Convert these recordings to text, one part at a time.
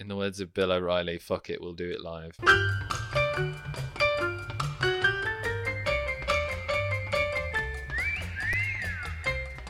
In the words of Bill O'Reilly, fuck it, we'll do it live.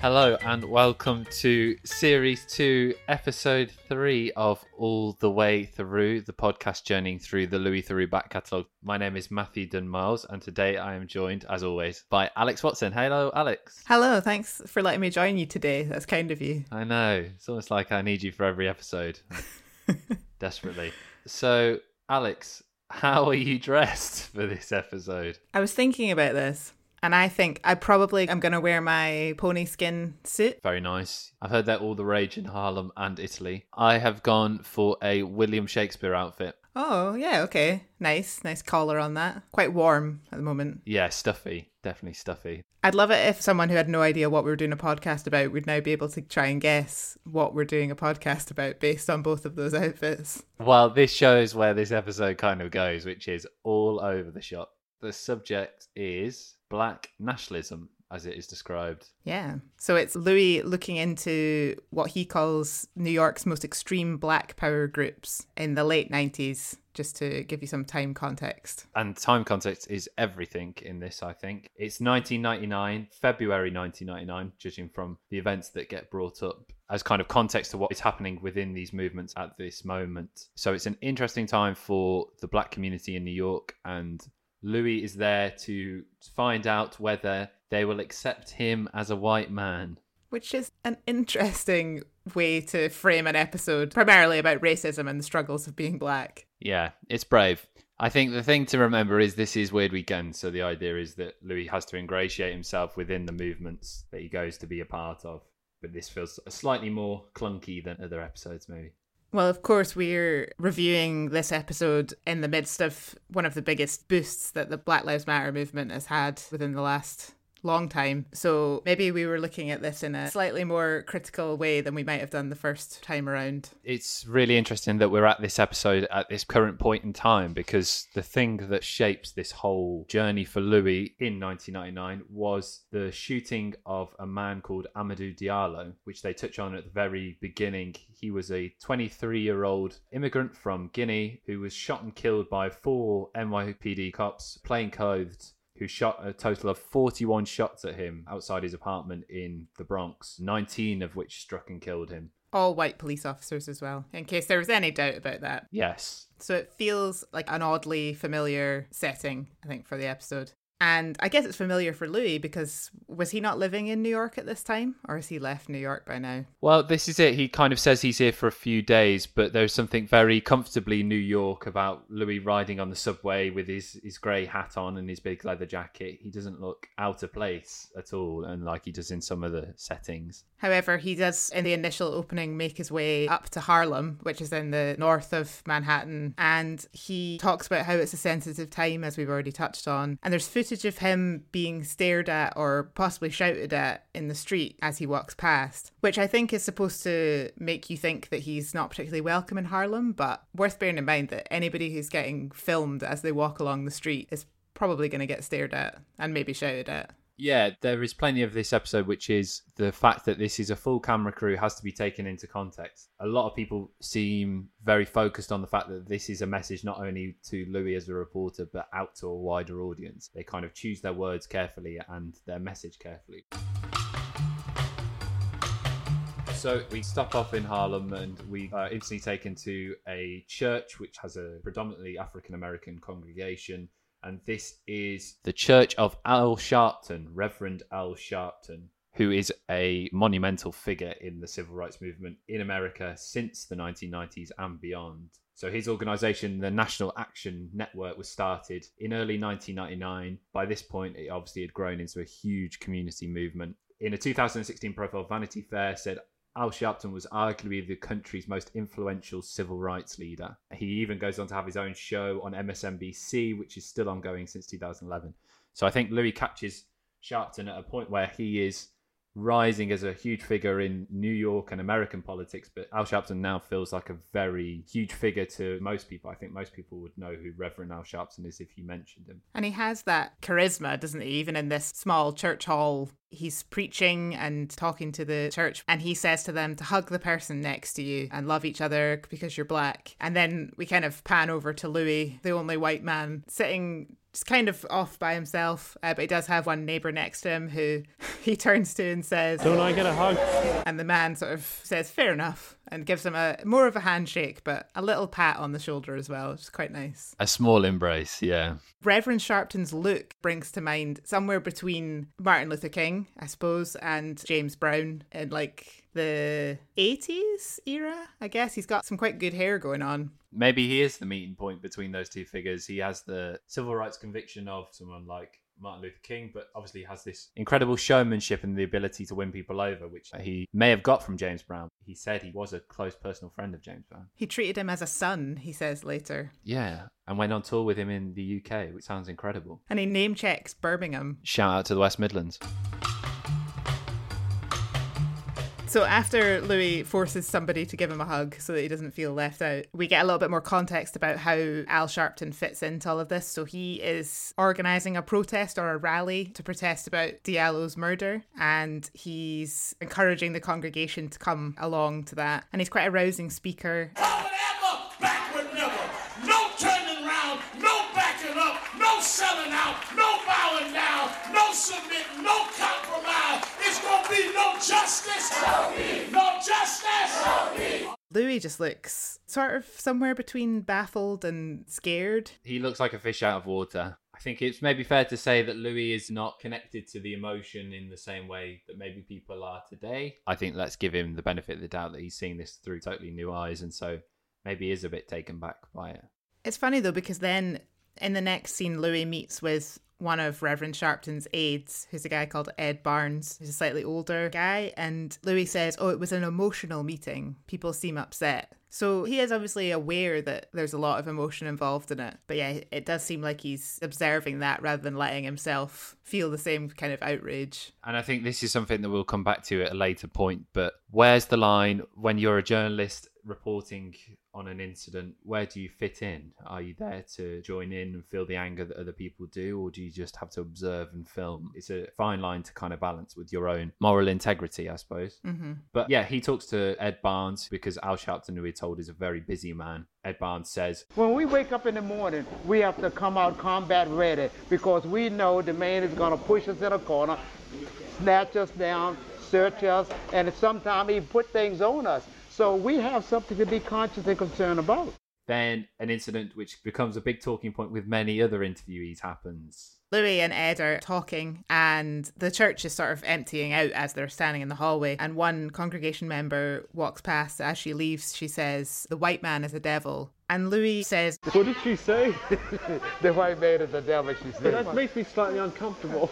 Hello and welcome to Series 2, Episode 3 of All the Way Through, the podcast journeying through the Louis Theroux back catalogue. My name is Matthew Dunmiles and today I am joined, as always, by Alex Watson. Hello, Alex. Hello, thanks for letting me join you today. That's kind of you. I know. It's almost like I need you for every episode. Desperately. So, Alex, how are you dressed for this episode? I was thinking about this, and I think I probably am going to wear my pony skin suit. Very nice. I've heard that all the rage in Harlem and Italy. I have gone for a William Shakespeare outfit. Oh, yeah, okay. Nice, nice collar on that. Quite warm at the moment. Yeah, stuffy. Definitely stuffy. I'd love it if someone who had no idea what we were doing a podcast about would now be able to try and guess what we're doing a podcast about based on both of those outfits. Well, this shows where this episode kind of goes, which is all over the shop. The subject is black nationalism, as it is described. Yeah. So it's Louis looking into what he calls New York's most extreme black power groups in the late 90s, just to give you some time context. And time context is everything in this, I think. It's 1999, February 1999, judging from the events that get brought up as kind of context to what is happening within these movements at this moment. So it's an interesting time for the black community in New York, and Louis is there to find out whether they will accept him as a white man. Which is an interesting way to frame an episode, primarily about racism and the struggles of being black. Yeah, it's brave. I think the thing to remember is this is Weird Weekend, so the idea is that Louis has to ingratiate himself within the movements that he goes to be a part of. But this feels slightly more clunky than other episodes, maybe. Well, of course, we're reviewing this episode in the midst of one of the biggest boosts that the Black Lives Matter movement has had within the last long time. So maybe we were looking at this in a slightly more critical way than we might have done the first time around. It's really interesting that we're at this episode at this current point in time because the thing that shapes this whole journey for Louis in 1999 was the shooting of a man called Amadou Diallo, which they touch on at the very beginning. He was a 23 year old immigrant from Guinea who was shot and killed by four NYPD cops, plain clothed who shot a total of 41 shots at him outside his apartment in the Bronx, 19 of which struck and killed him. All white police officers as well, in case there was any doubt about that. Yes. So it feels like an oddly familiar setting, I think, for the episode. And I guess it's familiar for Louis because was he not living in New York at this time or has he left New York by now? Well, this is it. He kind of says he's here for a few days, but there's something very comfortably New York about Louis riding on the subway with his, his grey hat on and his big leather jacket. He doesn't look out of place at all, and like he does in some of the settings. However, he does in the initial opening make his way up to Harlem, which is in the north of Manhattan, and he talks about how it's a sensitive time, as we've already touched on. And there's footage of him being stared at or possibly shouted at in the street as he walks past, which I think is supposed to make you think that he's not particularly welcome in Harlem, but worth bearing in mind that anybody who's getting filmed as they walk along the street is probably going to get stared at and maybe shouted at. Yeah, there is plenty of this episode, which is the fact that this is a full camera crew has to be taken into context. A lot of people seem very focused on the fact that this is a message not only to Louis as a reporter, but out to a wider audience. They kind of choose their words carefully and their message carefully. So we stop off in Harlem and we are instantly taken to a church which has a predominantly African American congregation. And this is the Church of Al Sharpton, Reverend Al Sharpton, who is a monumental figure in the civil rights movement in America since the 1990s and beyond. So his organization, the National Action Network, was started in early 1999. By this point, it obviously had grown into a huge community movement. In a 2016 profile, Vanity Fair said Al Sharpton was arguably the country's most influential civil rights leader. He even goes on to have his own show on MSNBC, which is still ongoing since 2011. So I think Louis catches Sharpton at a point where he is rising as a huge figure in New York and American politics, but Al Sharpton now feels like a very huge figure to most people. I think most people would know who Reverend Al Sharpton is if you mentioned him. And he has that charisma, doesn't he? Even in this small church hall, he's preaching and talking to the church, and he says to them to hug the person next to you and love each other because you're black. And then we kind of pan over to Louis, the only white man, sitting just kind of off by himself, uh, but he does have one neighbor next to him who he turns to and says, Don't I get a hug? And the man sort of says, Fair enough, and gives him a more of a handshake, but a little pat on the shoulder as well, which is quite nice. A small embrace, yeah. Reverend Sharpton's look brings to mind somewhere between Martin Luther King, I suppose, and James Brown and like the 80s era, I guess. He's got some quite good hair going on. Maybe he is the meeting point between those two figures. He has the civil rights conviction of someone like Martin Luther King, but obviously has this incredible showmanship and the ability to win people over, which he may have got from James Brown. He said he was a close personal friend of James Brown. He treated him as a son, he says later. Yeah, and went on tour with him in the UK, which sounds incredible. And he name checks Birmingham. Shout out to the West Midlands. So after Louis forces somebody to give him a hug so that he doesn't feel left out, we get a little bit more context about how Al Sharpton fits into all of this. So he is organising a protest or a rally to protest about Diallo's murder, and he's encouraging the congregation to come along to that. And he's quite a rousing speaker. No turning no backing up, no selling out, no bowing no submitting, no compromise. It's gonna be no justice. No justice. Louis just looks sort of somewhere between baffled and scared. He looks like a fish out of water. I think it's maybe fair to say that Louis is not connected to the emotion in the same way that maybe people are today. I think let's give him the benefit of the doubt that he's seeing this through totally new eyes, and so maybe he is a bit taken back by it. It's funny though because then in the next scene, Louis meets with one of Reverend Sharpton's aides, who's a guy called Ed Barnes, who's a slightly older guy. And Louis says, Oh, it was an emotional meeting. People seem upset. So he is obviously aware that there's a lot of emotion involved in it. But yeah, it does seem like he's observing that rather than letting himself feel the same kind of outrage. And I think this is something that we'll come back to at a later point. But where's the line when you're a journalist reporting on an incident? Where do you fit in? Are you there to join in and feel the anger that other people do, or do you just have to observe and film? It's a fine line to kind of balance with your own moral integrity, I suppose. Mm-hmm. But yeah, he talks to Ed Barnes because Al Sharpton, who we're told is a very busy man. Ed Barnes says, When we wake up in the morning, we have to come out combat ready because we know the man is going to push us in a corner, snatch us down, search us, and sometimes he put things on us. So we have something to be conscious and concerned about. Then an incident which becomes a big talking point with many other interviewees happens. Louis and Ed are talking, and the church is sort of emptying out as they're standing in the hallway. And one congregation member walks past. As she leaves, she says, The white man is a devil. And Louis says, What did she say? the white man is the devil, she said. that makes me slightly uncomfortable.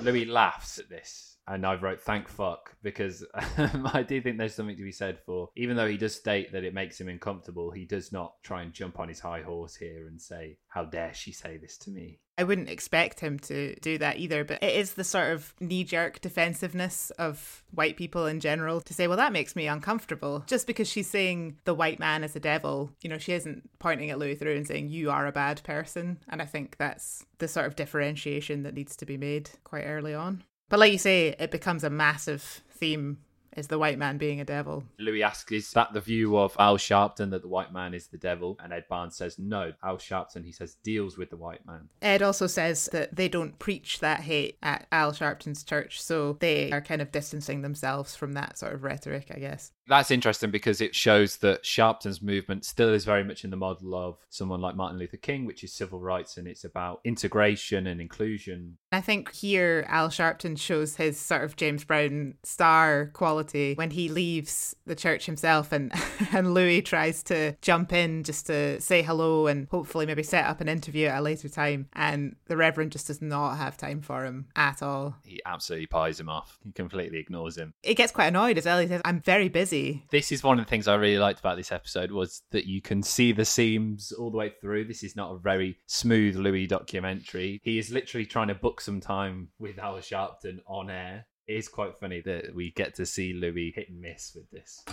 Louis laughs at this. And I wrote thank fuck because I do think there's something to be said for even though he does state that it makes him uncomfortable, he does not try and jump on his high horse here and say, How dare she say this to me? I wouldn't expect him to do that either, but it is the sort of knee jerk defensiveness of white people in general to say, well, that makes me uncomfortable. Just because she's saying the white man is a devil, you know, she isn't pointing at Louis and saying, you are a bad person. And I think that's the sort of differentiation that needs to be made quite early on. But like you say, it becomes a massive theme is the white man being a devil. Louis asks, Is that the view of Al Sharpton that the white man is the devil? And Ed Barnes says, No. Al Sharpton, he says, deals with the white man. Ed also says that they don't preach that hate at Al Sharpton's church, so they are kind of distancing themselves from that sort of rhetoric, I guess. That's interesting because it shows that Sharpton's movement still is very much in the model of someone like Martin Luther King, which is civil rights and it's about integration and inclusion. I think here Al Sharpton shows his sort of James Brown star quality when he leaves the church himself and and Louis tries to jump in just to say hello and hopefully maybe set up an interview at a later time and the Reverend just does not have time for him at all. He absolutely pies him off. He completely ignores him. He gets quite annoyed as well. He says, I'm very busy. This is one of the things I really liked about this episode was that you can see the seams all the way through. This is not a very smooth Louis documentary. He is literally trying to book some time with Al Sharpton on air. It is quite funny that we get to see Louis hit and miss with this.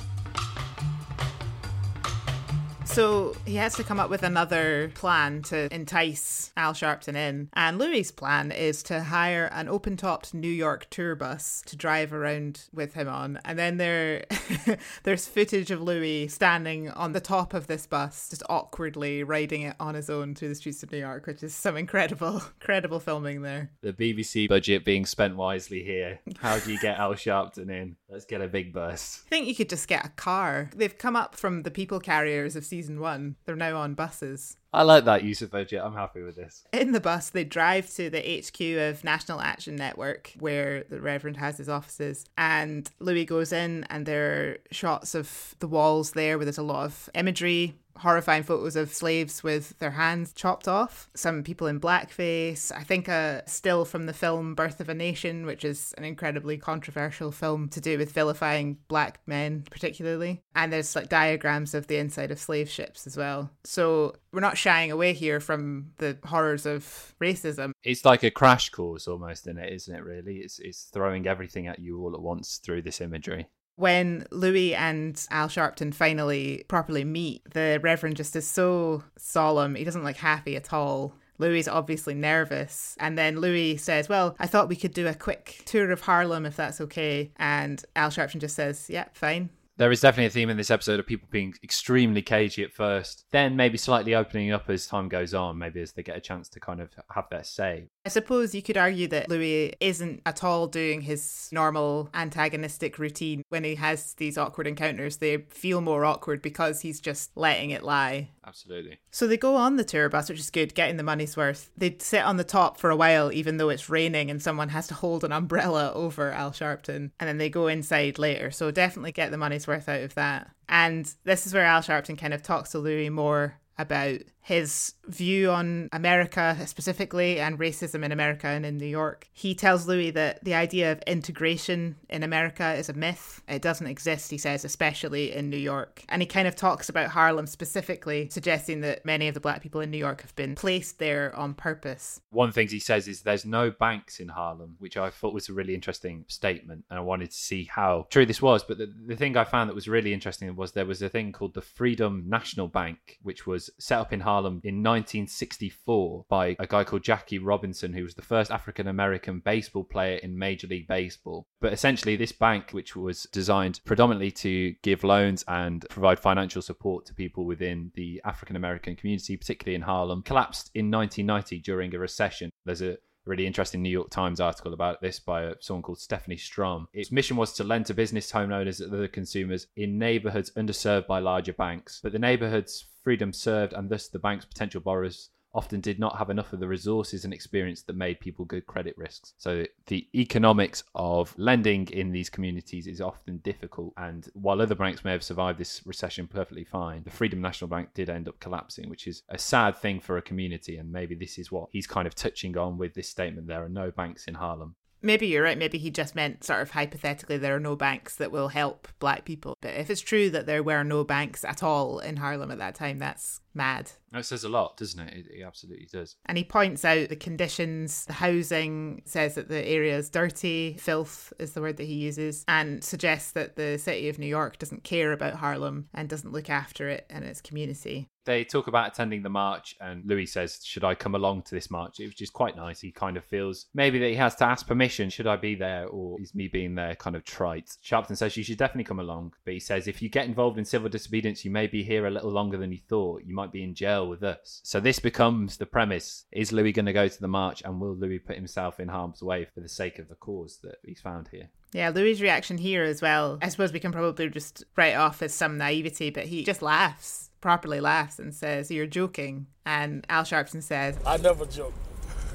So he has to come up with another plan to entice Al Sharpton in. And Louis's plan is to hire an open topped New York tour bus to drive around with him on. And then there there's footage of Louis standing on the top of this bus, just awkwardly riding it on his own through the streets of New York, which is some incredible, incredible filming there. The BBC budget being spent wisely here. How do you get Al Sharpton in? Let's get a big bus. I think you could just get a car. They've come up from the people carriers of season one. They're now on buses. I like that use of budget. I'm happy with this. In the bus, they drive to the HQ of National Action Network, where the Reverend has his offices. And Louis goes in, and there are shots of the walls there where there's a lot of imagery horrifying photos of slaves with their hands chopped off. Some people in blackface. I think a still from the film Birth of a Nation, which is an incredibly controversial film to do with vilifying black men, particularly. And there's like diagrams of the inside of slave ships as well. So we're not shying away here from the horrors of racism. It's like a crash course almost in it, isn't it? Really, it's it's throwing everything at you all at once through this imagery. When Louis and Al Sharpton finally properly meet, the Reverend just is so solemn. He doesn't look happy at all. Louis is obviously nervous. And then Louis says, Well, I thought we could do a quick tour of Harlem if that's okay. And Al Sharpton just says, Yeah, fine. There is definitely a theme in this episode of people being extremely cagey at first, then maybe slightly opening up as time goes on, maybe as they get a chance to kind of have their say. I suppose you could argue that Louis isn't at all doing his normal antagonistic routine when he has these awkward encounters. They feel more awkward because he's just letting it lie. Absolutely. So they go on the tour bus, which is good, getting the money's worth. They sit on the top for a while, even though it's raining and someone has to hold an umbrella over Al Sharpton. And then they go inside later. So definitely get the money's worth out of that. And this is where Al Sharpton kind of talks to Louis more about his view on America specifically and racism in America and in New York. He tells Louis that the idea of integration in America is a myth. It doesn't exist, he says, especially in New York. And he kind of talks about Harlem specifically, suggesting that many of the black people in New York have been placed there on purpose. One of the things he says is there's no banks in Harlem, which I thought was a really interesting statement. And I wanted to see how true this was. But the, the thing I found that was really interesting was there was a thing called the Freedom National Bank, which was set up in Harlem in 1964 by a guy called Jackie Robinson, who was the first African American baseball player in Major League Baseball. But essentially, this bank, which was designed predominantly to give loans and provide financial support to people within the African American community, particularly in Harlem, collapsed in 1990 during a recession. There's a really interesting New York Times article about this by someone called Stephanie Strom. Its mission was to lend to business homeowners and other consumers in neighborhoods underserved by larger banks. But the neighborhoods freedom served and thus the bank's potential borrowers often did not have enough of the resources and experience that made people good credit risks. So the economics of lending in these communities is often difficult. And while other banks may have survived this recession perfectly fine, the Freedom National Bank did end up collapsing, which is a sad thing for a community. And maybe this is what he's kind of touching on with this statement. There are no banks in Harlem. Maybe you're right. Maybe he just meant sort of hypothetically there are no banks that will help black people. But if it's true that there were no banks at all in Harlem at that time, that's mad. That says a lot, doesn't it? It, it absolutely does. And he points out the conditions, the housing, says that the area is dirty, filth is the word that he uses, and suggests that the city of New York doesn't care about Harlem and doesn't look after it and its community. They talk about attending the march, and Louis says, Should I come along to this march? Which is quite nice. He kind of feels maybe that he has to ask permission. Should I be there? Or is me being there kind of trite? Sharpton says, You should definitely come along. But he says, If you get involved in civil disobedience, you may be here a little longer than you thought. You might be in jail with us. So this becomes the premise. Is Louis going to go to the march? And will Louis put himself in harm's way for the sake of the cause that he's found here? Yeah, Louis' reaction here as well. I suppose we can probably just write off as some naivety, but he just laughs properly laughs and says, You're joking. And Al Sharpton says, I never joke.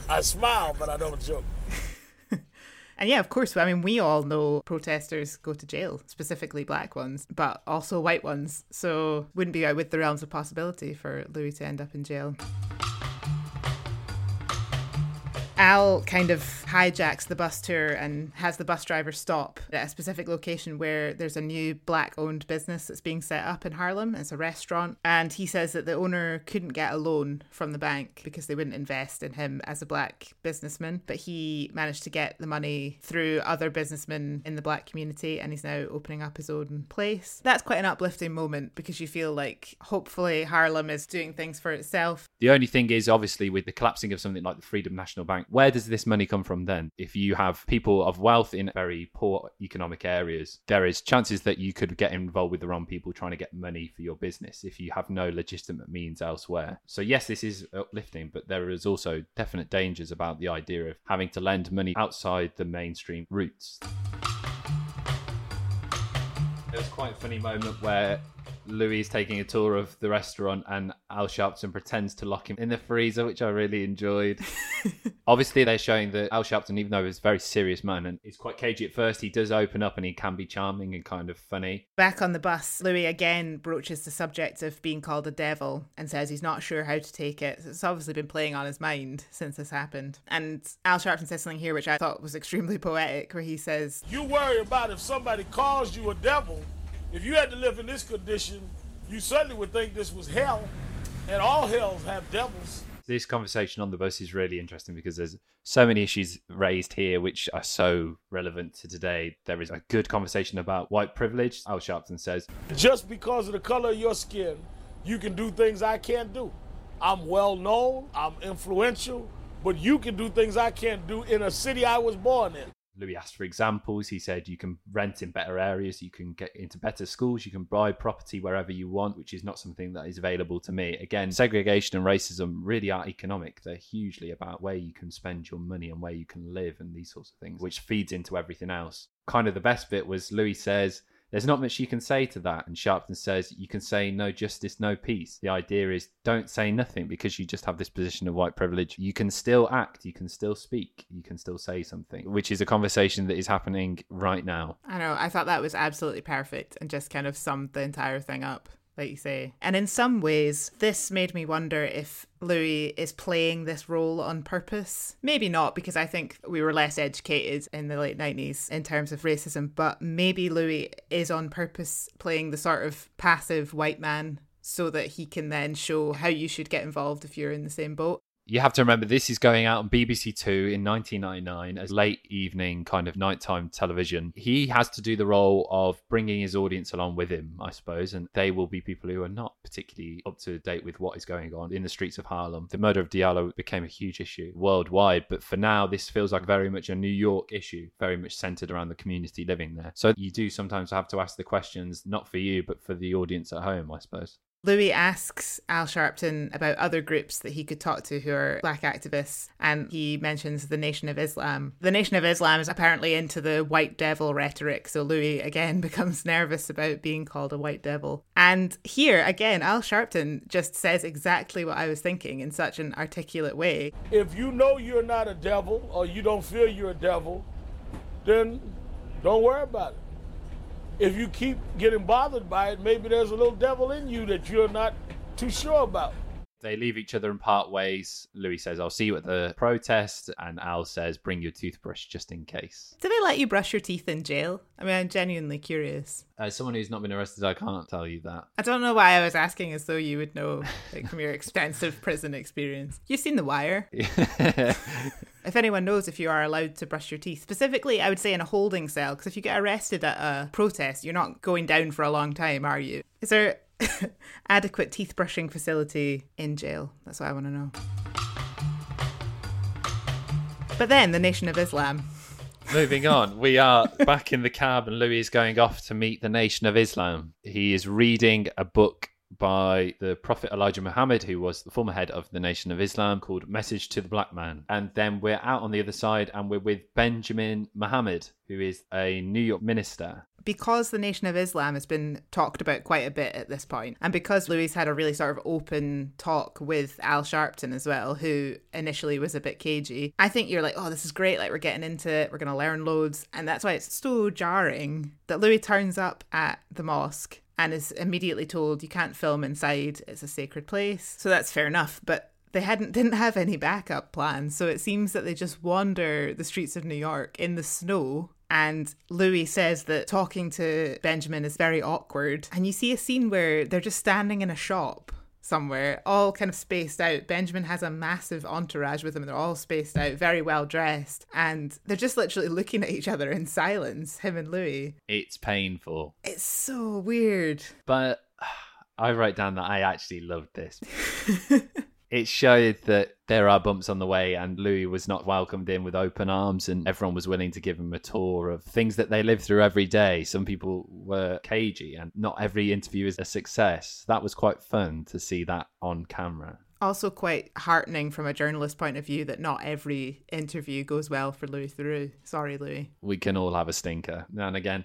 I smile, but I don't joke. and yeah, of course, I mean, we all know protesters go to jail, specifically black ones, but also white ones. So wouldn't be out with the realms of possibility for Louis to end up in jail. Al kind of hijacks the bus tour and has the bus driver stop at a specific location where there's a new black owned business that's being set up in Harlem. It's a restaurant. And he says that the owner couldn't get a loan from the bank because they wouldn't invest in him as a black businessman. But he managed to get the money through other businessmen in the black community and he's now opening up his own place. That's quite an uplifting moment because you feel like hopefully Harlem is doing things for itself. The only thing is, obviously, with the collapsing of something like the Freedom National Bank, where does this money come from then? If you have people of wealth in very poor economic areas, there is chances that you could get involved with the wrong people trying to get money for your business if you have no legitimate means elsewhere. So, yes, this is uplifting, but there is also definite dangers about the idea of having to lend money outside the mainstream routes. There was quite a funny moment where Louis taking a tour of the restaurant and Al Sharpton pretends to lock him in the freezer, which I really enjoyed. Obviously, they're showing that Al Sharpton, even though he's a very serious man and he's quite cagey at first, he does open up and he can be charming and kind of funny. Back on the bus, Louis again broaches the subject of being called a devil and says he's not sure how to take it. It's obviously been playing on his mind since this happened. And Al Sharpton says something here which I thought was extremely poetic, where he says, You worry about if somebody calls you a devil. If you had to live in this condition, you certainly would think this was hell, and all hells have devils. This conversation on the bus is really interesting because there's so many issues raised here which are so relevant to today. There is a good conversation about white privilege. Al Sharpton says, Just because of the color of your skin, you can do things I can't do. I'm well known, I'm influential, but you can do things I can't do in a city I was born in. Louis asked for examples. He said you can rent in better areas, you can get into better schools, you can buy property wherever you want, which is not something that is available to me. Again, segregation and racism really are economic. They're hugely about where you can spend your money and where you can live and these sorts of things, which feeds into everything else. Kind of the best bit was Louis says, there's not much you can say to that. And Sharpton says you can say no justice, no peace. The idea is don't say nothing because you just have this position of white privilege. You can still act, you can still speak, you can still say something, which is a conversation that is happening right now. I know, I thought that was absolutely perfect and just kind of summed the entire thing up like you say. And in some ways, this made me wonder if Louis is playing this role on purpose. Maybe not, because I think we were less educated in the late 90s in terms of racism, but maybe Louis is on purpose playing the sort of passive white man so that he can then show how you should get involved if you're in the same boat you have to remember this is going out on BBC Two in 1999 as late evening kind of nighttime television. He has to do the role of bringing his audience along with him, I suppose, and they will be people who are not particularly up to date with what is going on in the streets of Harlem. The murder of Diallo became a huge issue worldwide, but for now, this feels like very much a New York issue, very much centered around the community living there. So you do sometimes have to ask the questions, not for you, but for the audience at home, I suppose. Louis asks Al Sharpton about other groups that he could talk to who are black activists, and he mentions the Nation of Islam. The Nation of Islam is apparently into the white devil rhetoric, so Louis again becomes nervous about being called a white devil. And here, again, Al Sharpton just says exactly what I was thinking in such an articulate way. If you know you're not a devil or you don't feel you're a devil, then don't worry about it if you keep getting bothered by it, maybe there's a little devil in you that you're not too sure about. They leave each other and part ways. Louis says, I'll see you at the protest. And Al says, bring your toothbrush just in case. Do they let you brush your teeth in jail? I mean, I'm genuinely curious. As someone who's not been arrested, I can't tell you that. I don't know why I was asking as though you would know, like from your extensive prison experience. You've seen The Wire. if anyone knows if you are allowed to brush your teeth, specifically, I would say in a holding cell, because if you get arrested at a protest, you're not going down for a long time, are you? Is there adequate teeth brushing facility in jail? That's what I want to know. But then the Nation of Islam. Moving on, we are back in the cab, and Louis is going off to meet the Nation of Islam. He is reading a book by the Prophet Elijah Muhammad, who was the former head of the Nation of Islam, called Message to the Black Man. And then we're out on the other side and we're with Benjamin Muhammad, who is a New York minister. Because the Nation of Islam has been talked about quite a bit at this point, and because Louis had a really sort of open talk with Al Sharpton as well, who initially was a bit cagey, I think you're like, oh, this is great. Like, we're getting into it, we're going to learn loads. And that's why it's so jarring that Louis turns up at the mosque and is immediately told you can't film inside, it's a sacred place. So that's fair enough. But they hadn't didn't have any backup plans, so it seems that they just wander the streets of New York in the snow. And Louis says that talking to Benjamin is very awkward. And you see a scene where they're just standing in a shop somewhere, all kind of spaced out. Benjamin has a massive entourage with him, and they're all spaced out, very well dressed. And they're just literally looking at each other in silence, him and Louis. It's painful. It's so weird. But I wrote down that I actually loved this. it showed that there are bumps on the way, and Louis was not welcomed in with open arms, and everyone was willing to give him a tour of things that they live through every day. Some people were cagey, and not every interview is a success. That was quite fun to see that on camera. Also, quite heartening from a journalist point of view that not every interview goes well for Louis Theroux. Sorry, Louis. We can all have a stinker now and again.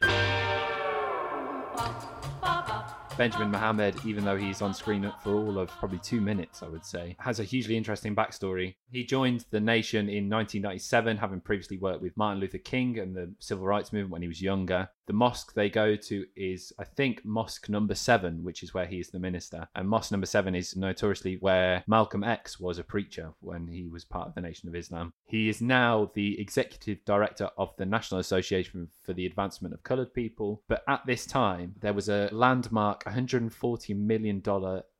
Benjamin Muhammad, even though he's on screen for all of probably two minutes, I would say, has a hugely interesting backstory. He joined the nation in 1997, having previously worked with Martin Luther King and the civil rights movement when he was younger. The mosque they go to is, I think, Mosque Number Seven, which is where he is the minister. And Mosque Number Seven is notoriously where Malcolm X was a preacher when he was part of the Nation of Islam. He is now the executive director of the National Association for the Advancement of Coloured People. But at this time, there was a landmark $140 million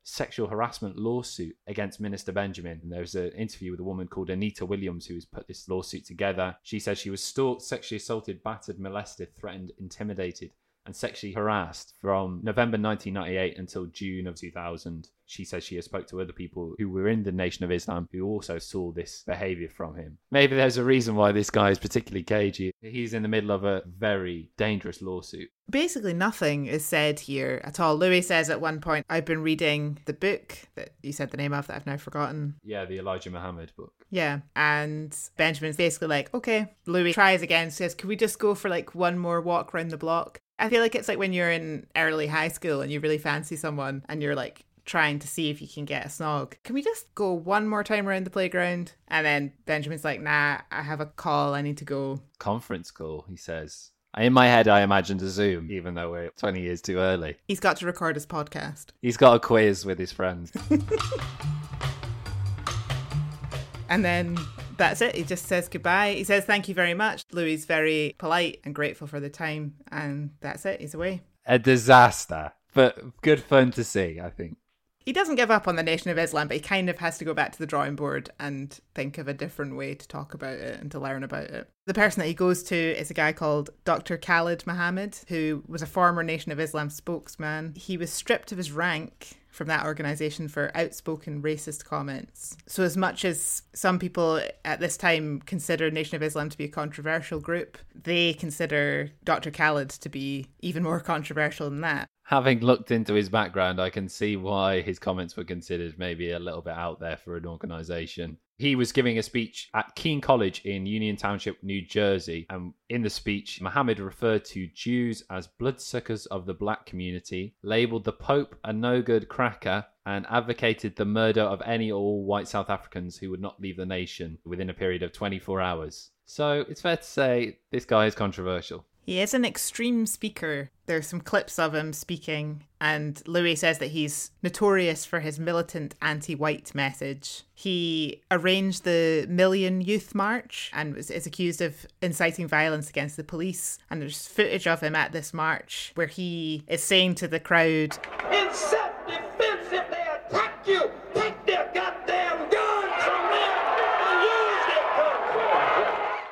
sexual harassment lawsuit against Minister Benjamin. And there was an interview with a woman called Anita Williams who has put this lawsuit together. She says she was stalked, sexually assaulted, battered, molested, threatened, intimidated, and sexually harassed from November 1998 until June of 2000. She says she has spoke to other people who were in the Nation of Islam who also saw this behavior from him. Maybe there's a reason why this guy is particularly cagey. He's in the middle of a very dangerous lawsuit. Basically, nothing is said here at all. Louis says at one point, I've been reading the book that you said the name of that I've now forgotten. Yeah, the Elijah Muhammad book. Yeah. And Benjamin's basically like, okay. Louis tries again, says, Can we just go for like one more walk around the block? I feel like it's like when you're in early high school and you really fancy someone and you're like trying to see if you can get a snog. Can we just go one more time around the playground? And then Benjamin's like, nah, I have a call. I need to go. Conference call, he says. In my head, I imagined a Zoom, even though we're 20 years too early. He's got to record his podcast. He's got a quiz with his friends. And then that's it. He just says goodbye. He says thank you very much. Louis very polite and grateful for the time. And that's it. He's away. a disaster, but good fun to see, I think. He doesn't give up on the Nation of Islam, but he kind of has to go back to the drawing board and think of a different way to talk about it and to learn about it. The person that he goes to is a guy called Dr. Khalid Muhammad, who was a former Nation of Islam spokesman. He was stripped of his rank from that organization for outspoken racist comments. So, as much as some people at this time consider Nation of Islam to be a controversial group, they consider Dr. Khalid to be even more controversial than that. Having looked into his background, I can see why his comments were considered maybe a little bit out there for an organization. He was giving a speech at Kean College in Union Township, New Jersey. And in the speech, Muhammad referred to Jews as bloodsuckers of the black community, labeled the Pope a no good cracker, and advocated the murder of any or all white South Africans who would not leave the nation within a period of 24 hours. So it's fair to say this guy is controversial. He is an extreme speaker. There's some clips of him speaking, and Louis says that he's notorious for his militant anti white message. He arranged the Million Youth March and was, is accused of inciting violence against the police. And there's footage of him at this march where he is saying to the crowd,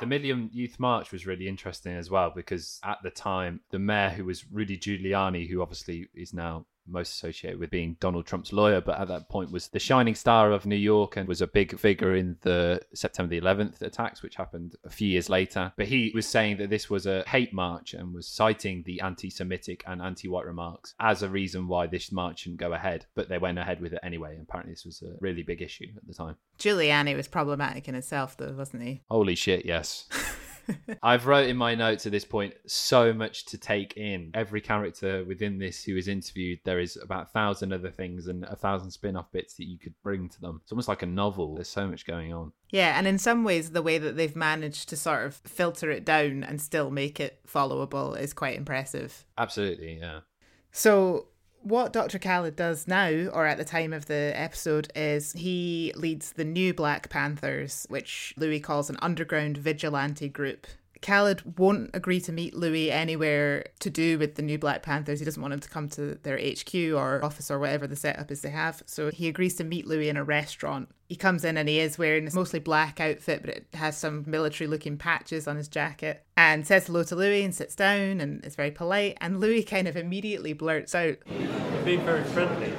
Million Youth March was really interesting as well because at the time, the mayor, who was Rudy Giuliani, who obviously is now most associated with being Donald Trump's lawyer, but at that point was the shining star of New York and was a big figure in the September the 11th attacks, which happened a few years later. But he was saying that this was a hate march and was citing the anti Semitic and anti white remarks as a reason why this march shouldn't go ahead. But they went ahead with it anyway. Apparently, this was a really big issue at the time. Giuliani was problematic in itself, though, wasn't he? Holy shit, yes. I've wrote in my notes at this point so much to take in. Every character within this who is interviewed, there is about a thousand other things and a thousand spin-off bits that you could bring to them. It's almost like a novel. There's so much going on. Yeah, and in some ways, the way that they've managed to sort of filter it down and still make it followable is quite impressive. Absolutely, yeah. So What Dr. Khalid does now, or at the time of the episode, is he leads the new Black Panthers, which Louis calls an underground vigilante group. Khalid won't agree to meet Louis anywhere to do with the new Black Panthers. He doesn't want him to come to their HQ or office or whatever the setup is they have. So he agrees to meet Louis in a restaurant. He comes in and he is wearing this mostly black outfit, but it has some military looking patches on his jacket and says hello to Louis and sits down and is very polite. And Louis kind of immediately blurts out, Being very friendly.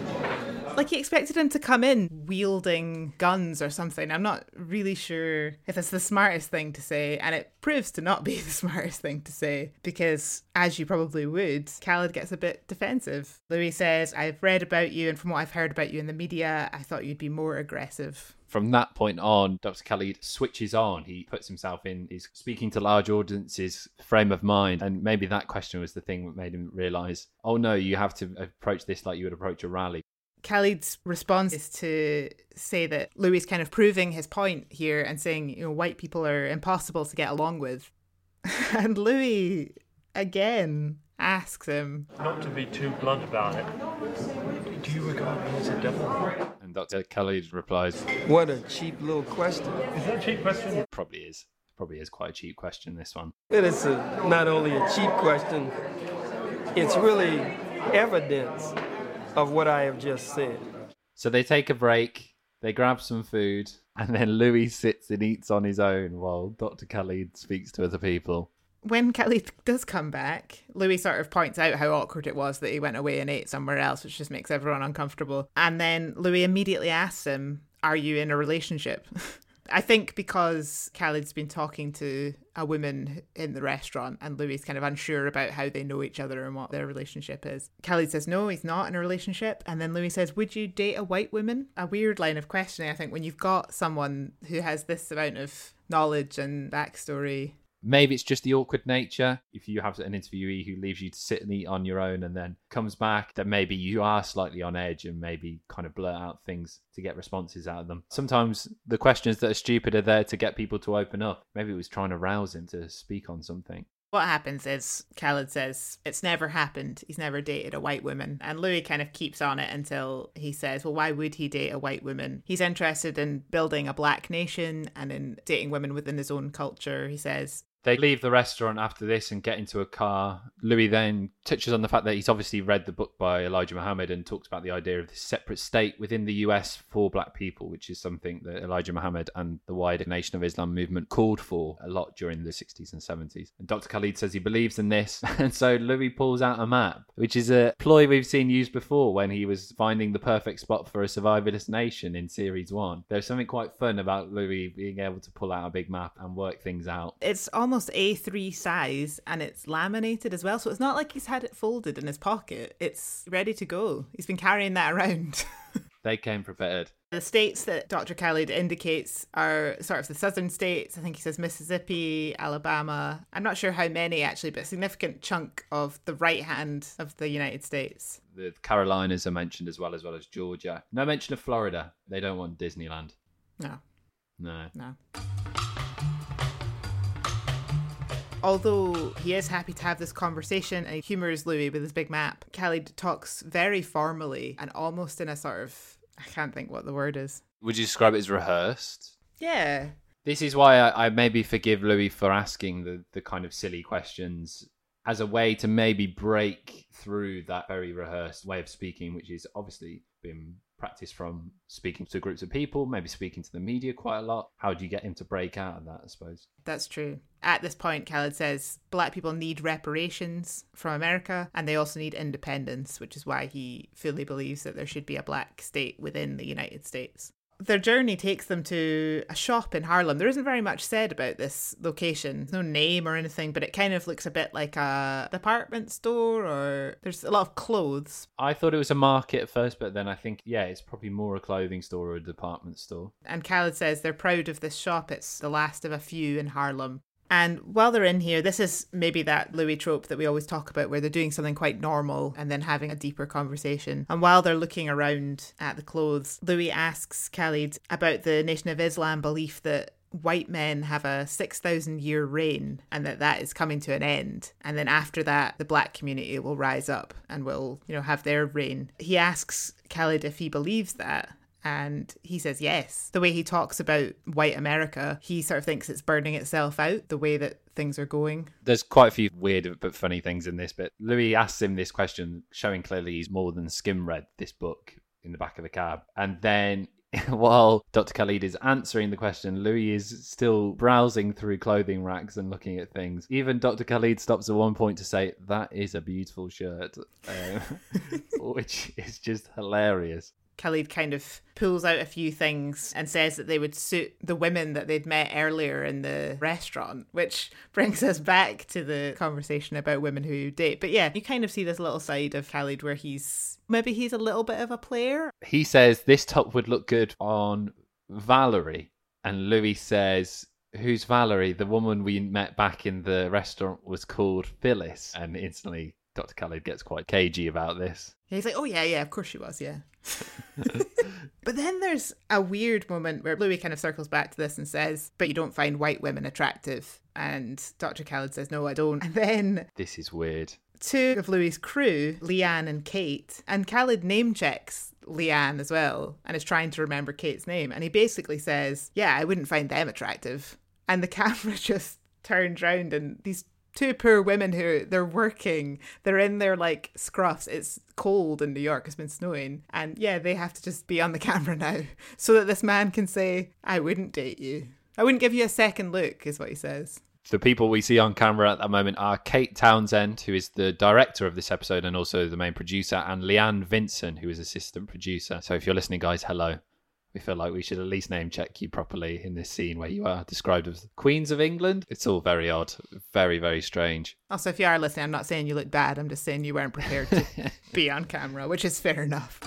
Like he expected him to come in wielding guns or something. I'm not really sure if it's the smartest thing to say, and it proves to not be the smartest thing to say because, as you probably would, Khalid gets a bit defensive. Louis says, I've read about you, and from what I've heard about you in the media, I thought you'd be more aggressive. From that point on, Dr. Khalid switches on. He puts himself in, he's speaking to large audiences frame of mind. And maybe that question was the thing that made him realize, oh no, you have to approach this like you would approach a rally. Khalid's response is to say that Louis is kind of proving his point here and saying, you know, white people are impossible to get along with. and Louis, again, asks him, Not to be too blunt about it. Do you regard me as a devil? And Dr. Khalid replies, What a cheap little question. Is that a cheap question? probably is. Probably is quite a cheap question, this one. It is a, not only a cheap question, it's really evidence of what I have just said. So they take a break, they grab some food, and then Louis sits and eats on his own while Dr. Khalid speaks to other people. when Khalid does come back, Louis sort of points out how awkward it was that he went away and ate somewhere else, which just makes everyone uncomfortable. And then Louis immediately asks him, Are you in a relationship? I think because Khalid's been talking to a woman in the restaurant and Louis is kind of unsure about how they know each other and what their relationship is. Khalid says no, he's not in a relationship. And then Louis says, Would you date a white woman? A weird line of questioning, I think, when you've got someone who has this amount of knowledge and backstory Maybe it's just the awkward nature. If you have an interviewee who leaves you to sit and eat on your own and then comes back, then maybe you are slightly on edge and maybe kind of blurt out things to get responses out of them. Sometimes the questions that are stupid are there to get people to open up. Maybe it was trying to rouse him to speak on something. What happens is Khalid says it's never happened. He's never dated a white woman. And Louis kind of keeps on it until he says, well, why would he date a white woman? He's interested in building a black nation and in dating women within his own culture. He says, They leave the restaurant after this and get into a car. Louis then touches on the fact that he's obviously read the book by Elijah Muhammad and talks about the idea of this separate state within the US for black people, which is something that Elijah Muhammad and the wider Nation of Islam movement called for a lot during the 60s and 70s. And Dr. Khalid says he believes in this, and so Louis pulls out a map, which is a ploy we've seen used before when he was finding the perfect spot for a survivalist nation in Series 1. There's something quite fun about Louis being able to pull out a big map and work things out. it's almost A3 size and it's laminated as well. So it's not like he's had it folded in his pocket. It's ready to go. He's been carrying that around. They came prepared. The states that Dr. Khalid indicates are sort of the southern states. I think he says Mississippi, Alabama. I'm not sure how many actually, but a significant chunk of the right hand of the United States. The Carolinas are mentioned as well, as well as Georgia. No mention of Florida. They don't want Disneyland. No, No. no. Although he is happy to have this conversation and he humours Louis with his big map, Khalid talks very formally and almost in a sort of I can't think what the word is. Would you describe it as rehearsed? Yeah, This is why I, I maybe forgive Louis for asking the, the kind of silly questions as a way to maybe break through that very rehearsed way of speaking, which is obviously been practiced from speaking to groups of people, maybe speaking to the media quite a lot. How do you get him to break out of that, I suppose? That's true. At this point, Khalid says black people need reparations from America and they also need independence, which is why he fully believes that there should be a black state within the United States. Their journey takes them to a shop in Harlem. There isn't very much said about this location. There's no name or anything, but it kind of looks a bit like a department store or there's a lot of clothes. I thought it was a market at first, but then I think, yeah, it's probably more a clothing store or a department store. And Khalid says they're proud of this shop. It's the last of a few in Harlem. And while they're in here, this is maybe that Louis trope that we always talk about where they're doing something quite normal and then having a deeper conversation. And while they're looking around at the clothes, Louis asks Khalid about the Nation of Islam belief that white men have a 6,000 year reign and that that is coming to an end. And then after that, the black community will rise up and will, you know, have their reign. He asks Khalid if he believes that. And he says yes. The way he talks about white America, he sort of thinks it's burning itself out, the way that things are going. There's quite a few weird but funny things in this, but Louis asks him this question, showing clearly he's more than skim read this book in the back of the cab. And then while Dr. Khalid is answering the question, Louis is still browsing through clothing racks and looking at things. Even Dr. Khalid stops at one point to say, That is a beautiful shirt, um, which is just hilarious. Khalid kind of pulls out a few things and says that they would suit the women that they'd met earlier in the restaurant, which brings us back to the conversation about women who date. But yeah, you kind of see this little side of Khalid where he's maybe he's a little bit of a player. He says this top would look good on Valerie. And Louis says, Who's Valerie? The woman we met back in the restaurant was called Phyllis. And instantly Dr. Khalid gets quite cagey about this. He's like, oh, yeah, yeah, of course she was, yeah. but then there's a weird moment where Louis kind of circles back to this and says, but you don't find white women attractive. And Dr. Khalid says, no, I don't. And then. This is weird. Two of Louis' crew, Leanne and Kate, and Khalid name checks Leanne as well and is trying to remember Kate's name. And he basically says, yeah, I wouldn't find them attractive. And the camera just turns round and these two poor women who they're working they're in their like scruffs. It's cold in new york it's been snowing and yeah they have to just be on the camera now so that this man can say i wouldn't date you. I wouldn't give you a second look is what he says. The people we see on camera at that moment are Kate Townsend, who is the director of this episode and also the main producer, and Leanne Vincent, who is assistant producer. So if you're listening, guys, hello we feel like we should at least name check you properly in this scene where you are described as Queens of England. It's all very odd, very, very strange. Also, if you are listening, I'm not saying you look bad. I'm just saying you weren't prepared to be on camera, which is fair enough.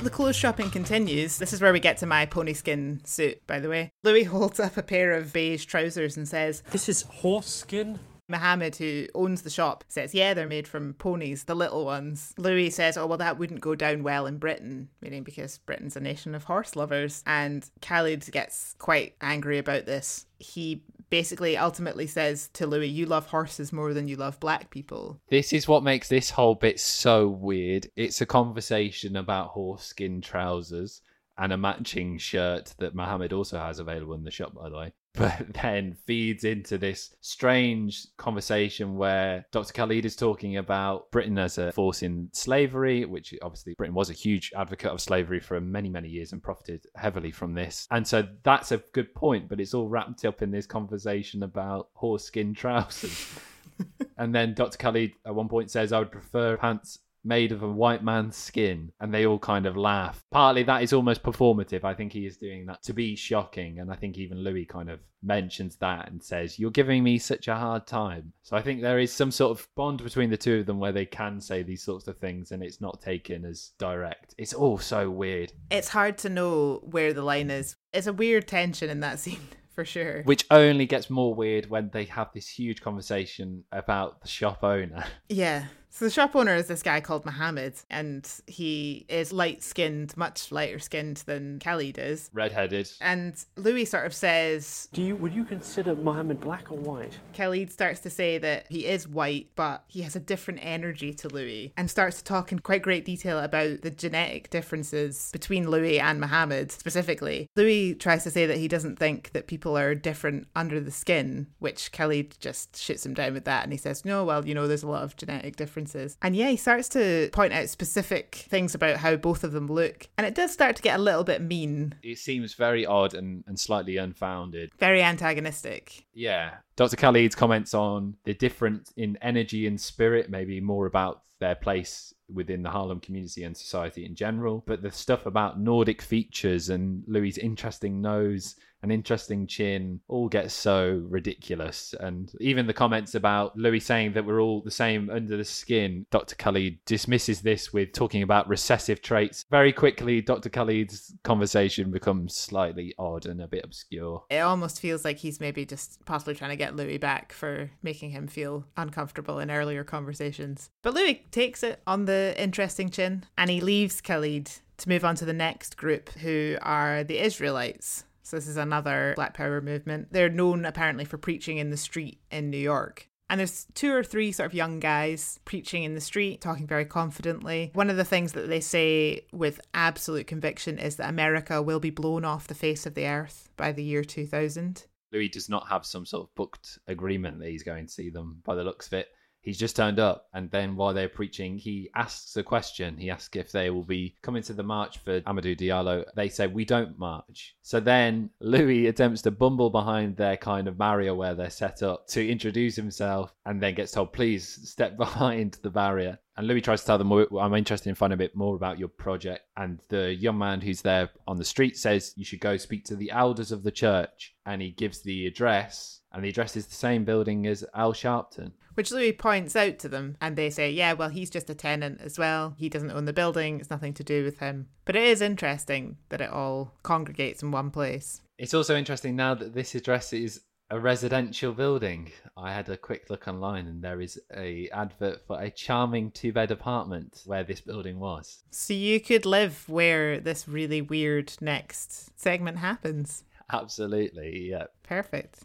The clothes shopping continues. This is where we get to my pony skin suit, by the way. Louis holds up a pair of beige trousers and says, This is horse skin? Mohammed, who owns the shop, says, Yeah, they're made from ponies, the little ones. Louis says, Oh, well, that wouldn't go down well in Britain, meaning because Britain's a nation of horse lovers. And Khalid gets quite angry about this. He basically ultimately says to Louis, You love horses more than you love black people. This is what makes this whole bit so weird. It's a conversation about horse skin trousers and a matching shirt that Mohammed also has available in the shop, by the way. But then feeds into this strange conversation where Dr. Khalid is talking about Britain as a force in slavery, which obviously Britain was a huge advocate of slavery for many, many years and profited heavily from this. And so that's a good point, but it's all wrapped up in this conversation about horse skin trousers. and then Dr. Khalid at one point says, I would prefer pants made of a white man's skin and they all kind of laugh partly that is almost performative i think he is doing that to be shocking and i think even louis kind of mentions that and says you're giving me such a hard time so i think there is some sort of bond between the two of them where they can say these sorts of things and it's not taken as direct it's all so weird it's hard to know where the line is it's a weird tension in that scene for sure. Which only gets more weird when they have this huge conversation about the shop owner. Yeah. So the shop owner is this guy called Mohammed, and he is light skinned, much lighter skinned than Khalid is. Redheaded. And Louis sort of says Do you would you consider Mohammed black or white? Khalid starts to say that he is white, but he has a different energy to Louis, and starts to talk in quite great detail about the genetic differences between Louis and Mohammed specifically. Louis tries to say that he doesn't think that people are different under the skin, which Khalid just shoots him down with that, and he says, No, well, you know, there's a lot of genetic differences differences. And yeah, he starts to point out specific things about how both of them look. And it does start to get a little bit mean. It seems very odd and, and slightly unfounded. Very antagonistic. Yeah. Dr. Khalid's comments on the difference in energy and spirit, maybe more about their place within the Harlem community and society in general. But the stuff about Nordic features and Louis' interesting nose an interesting chin, all gets so ridiculous. And even the comments about Louis saying that we're all the same under the skin, Dr. Khalid dismisses this with talking about recessive traits. Very quickly, Dr. Khalid's conversation becomes slightly odd and a bit obscure. It almost feels like he's maybe just possibly trying to get Louis back for making him feel uncomfortable in earlier conversations. But Louis takes it on the interesting chin and he leaves Khalid to move on to the next group who are the Israelites. So this is another Black Power movement. They're known apparently for preaching in the street in New York. And there's two or three sort of young guys preaching in the street, talking very confidently. One of the things that they say with absolute conviction is that America will be blown off the face of the earth by the year 2000. Louis does not have some sort of booked agreement that he's going to see them by the looks of it. He's just turned up, and then while they're preaching, he asks a question. He asks if they will be coming to the march for Amadou Diallo. They say, We don't march. So then Louis attempts to bumble behind their kind of barrier where they're set up to introduce himself, and then gets told, Please step behind the barrier. And Louis tries to tell them, I'm interested in finding a bit more about your project. And the young man who's there on the street says, You should go speak to the elders of the church. And he gives the address, and the address is the same building as Al Sharpton which Louis points out to them, and they say, yeah, well, he's just a tenant as well. He doesn't own the building, it's nothing to do with him. But it is interesting that it all congregates in one place. It's also interesting now that this address is a residential building. I had a quick look online and there is a advert for a charming two bed apartment where this building was. So you could live where this really weird next segment happens. Absolutely, yeah. Perfect.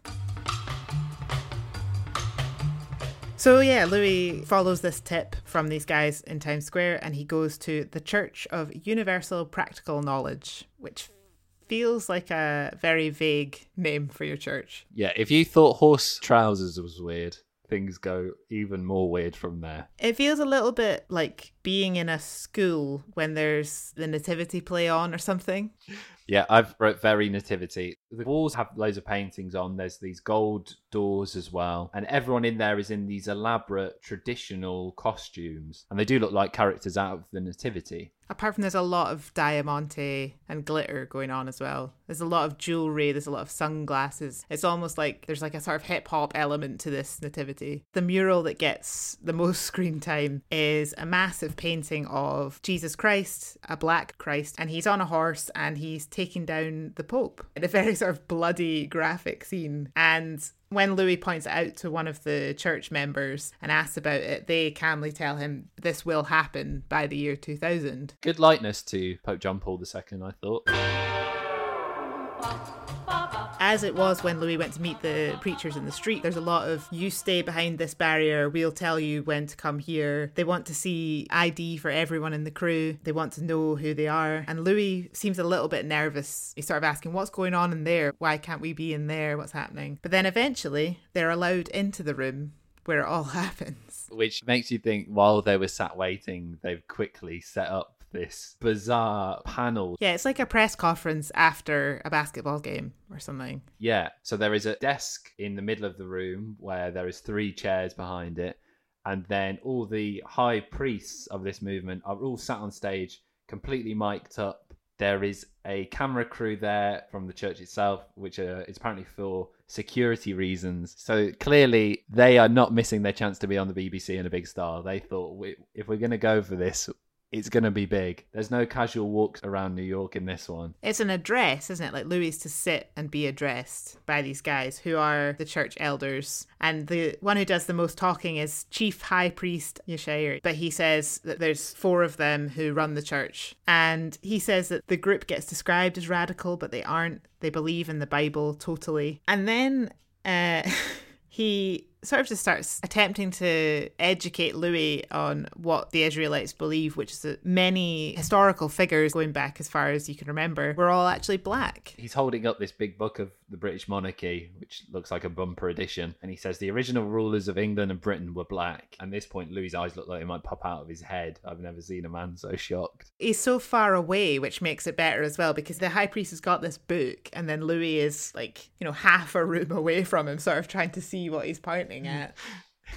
So yeah, Louis follows this tip from these guys in Times Square and he goes to the Church of Universal Practical Knowledge, which feels like a very vague name for your church. Yeah, if you thought horse trousers was weird, things go even more weird from there. It feels a little bit like being in a school when there's the nativity play on or something. Yeah, I've wrote very nativity. The walls have loads of paintings on. There's these gold doors as well. And everyone in there is in these elaborate traditional costumes. And they do look like characters out of the nativity. Apart from there's a lot of diamante and glitter going on as well. There's a lot of jewelry, there's a lot of sunglasses. It's almost like there's like a sort of hip hop element to this nativity. The mural that gets the most screen time is a massive painting of Jesus Christ, a black Christ, and he's on a horse and he's taking down the Pope in a very sort of bloody graphic scene. And when Louis points it out to one of the church members and asks about it, they calmly tell him this will happen by the year 2000. Good likeness to Pope John Paul II, I thought as it was when Louis went to meet the preachers in the street, there's a lot of you stay behind this barrier, we'll tell you when to come here. They want to see ID for everyone in the crew, they want to know who they are. And Louis seems a little bit nervous. He's sort of asking, What's going on in there? Why can't we be in there? What's happening? But then eventually they're allowed into the room where it all happens. Which makes you think while they were sat waiting, they've quickly set up this bizarre panel. Yeah, it's like a press conference after a basketball game or something. Yeah, so there is a desk in the middle of the room where there is three chairs behind it, and then all the high priests of this movement are all sat on stage, completely mic'd up. There is a camera crew there from the church itself, which uh, is apparently for security reasons. So clearly, they are not missing their chance to be on the BBC and a big star. They thought, if we're going to go for this, it's going to be big. There's no casual walks around New York in this one. It's an address, isn't it? Like Louis to sit and be addressed by these guys who are the church elders. And the one who does the most talking is Chief High Priest Yashair. But he says that there's four of them who run the church. And he says that the group gets described as radical, but they aren't. They believe in the Bible totally. And then uh, he sort of just starts attempting to educate Louis on what the Israelites believe, which is that many historical figures going back as far as you can remember were all actually black. He's holding up this big book of the British monarchy, which looks like a bumper edition, and he says the original rulers of England and Britain were black. And this point, Louis' eyes look like they might pop out of his head. I've never seen a man so shocked. He's so far away, which makes it better as well, because the high priest has got this book, and then Louis is like, you know, half a room away from him, sort of trying to see what he's pointing Mm. at.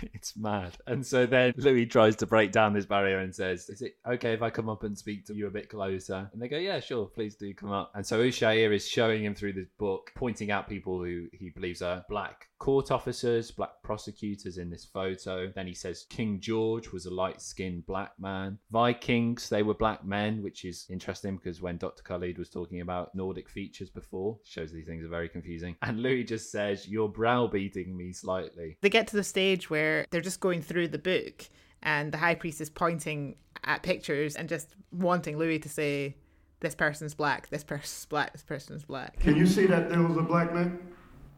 it's mad. And so then Louis tries to break down this barrier and says, Is it okay if I come up and speak to you a bit closer? And they go, Yeah, sure, please do come up. And so Ushair is showing him through this book, pointing out people who he believes are black court officers, black prosecutors in this photo. Then he says King George was a light skinned black man. Vikings, they were black men, which is interesting because when Dr. Khalid was talking about Nordic features before, shows these things are very confusing. And Louis just says, You're browbeating me slightly. They get to the stage where they're just going through the book and the high priest is pointing at pictures and just wanting Louis to say, This person's black, this person's black, this person's black. Can you see that there was a black man?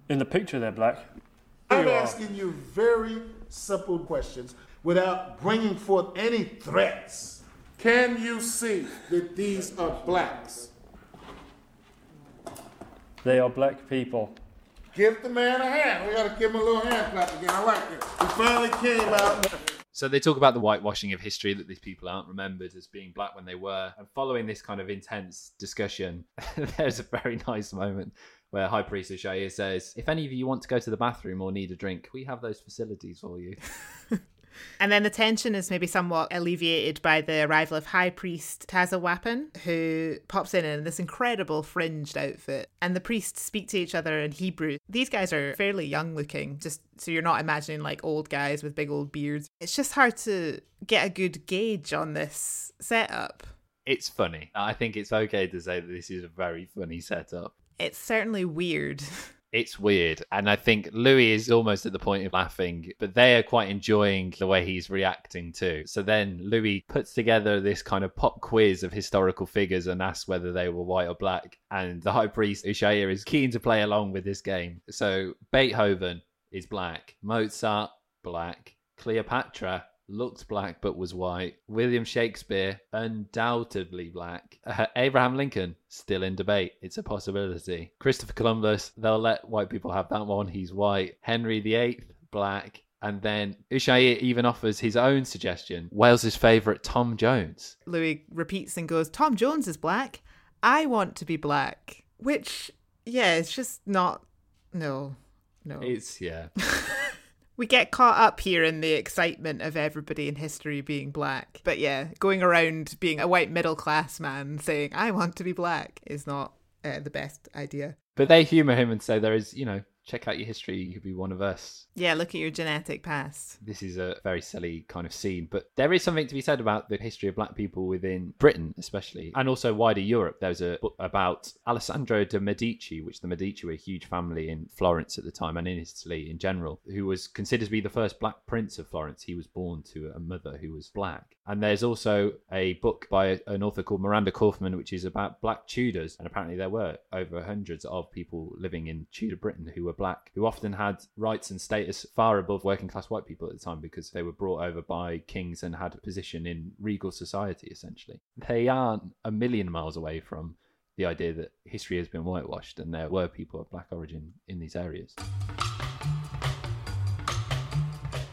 In the picture, they're black. I'm asking you very simple questions without bringing forth any threats. Can you see that these are blacks? They are black people. Give the man a hand. We gotta give him a little hand clap again. I like it. He finally came out. So they talk about the whitewashing of history that these people aren't remembered as being black when they were. And following this kind of intense discussion, there's a very nice moment where High Priest Ushair says, If any of you want to go to the bathroom or need a drink, we have those facilities for you. And then the tension is maybe somewhat alleviated by the arrival of High Priest Tazawapin, who pops in in this incredible fringed outfit. And the priests speak to each other in Hebrew. These guys are fairly young looking, just so you're not imagining like old guys with big old beards. It's just hard to get a good gauge on this setup. It's funny. I think it's okay to say that this is a very funny setup. It's certainly weird. It's weird. And I think Louis is almost at the point of laughing, but they are quite enjoying the way he's reacting too. So then Louis puts together this kind of pop quiz of historical figures and asks whether they were white or black. And the high priest, Ushair, is keen to play along with this game. So Beethoven is black, Mozart, black, Cleopatra, looked black but was white. William Shakespeare, undoubtedly black. Uh, Abraham Lincoln, still in debate. It's a possibility. Christopher Columbus, they'll let white people have that one. He's white. Henry VIII, black. And then Ushair even offers his own suggestion Wales's favourite, Tom Jones. Louis repeats and goes, Tom Jones is black. I want to be black. Which, yeah, it's just not. No. No. It's, yeah. We get caught up here in the excitement of everybody in history being black. But yeah, going around being a white middle class man saying, I want to be black is not uh, the best idea. But they humour him and say there is, you know, check out your history. You could be one of us. Yeah, look at your genetic past. This is a very silly kind of scene, but there is something to be said about the history of black people within Britain, especially, and also wider Europe. There's a book about Alessandro de' Medici, which the Medici were a huge family in Florence at the time and in Italy in general, who was considered to be the first black prince of Florence. He was born to a mother who was black. And there's also a book by an author called Miranda Kaufmann, which is about black Tudors. And apparently, there were over hundreds of people living in Tudor Britain who were black, who often had rights and status far above working class white people at the time because they were brought over by kings and had a position in regal society, essentially. They aren't a million miles away from the idea that history has been whitewashed and there were people of black origin in these areas.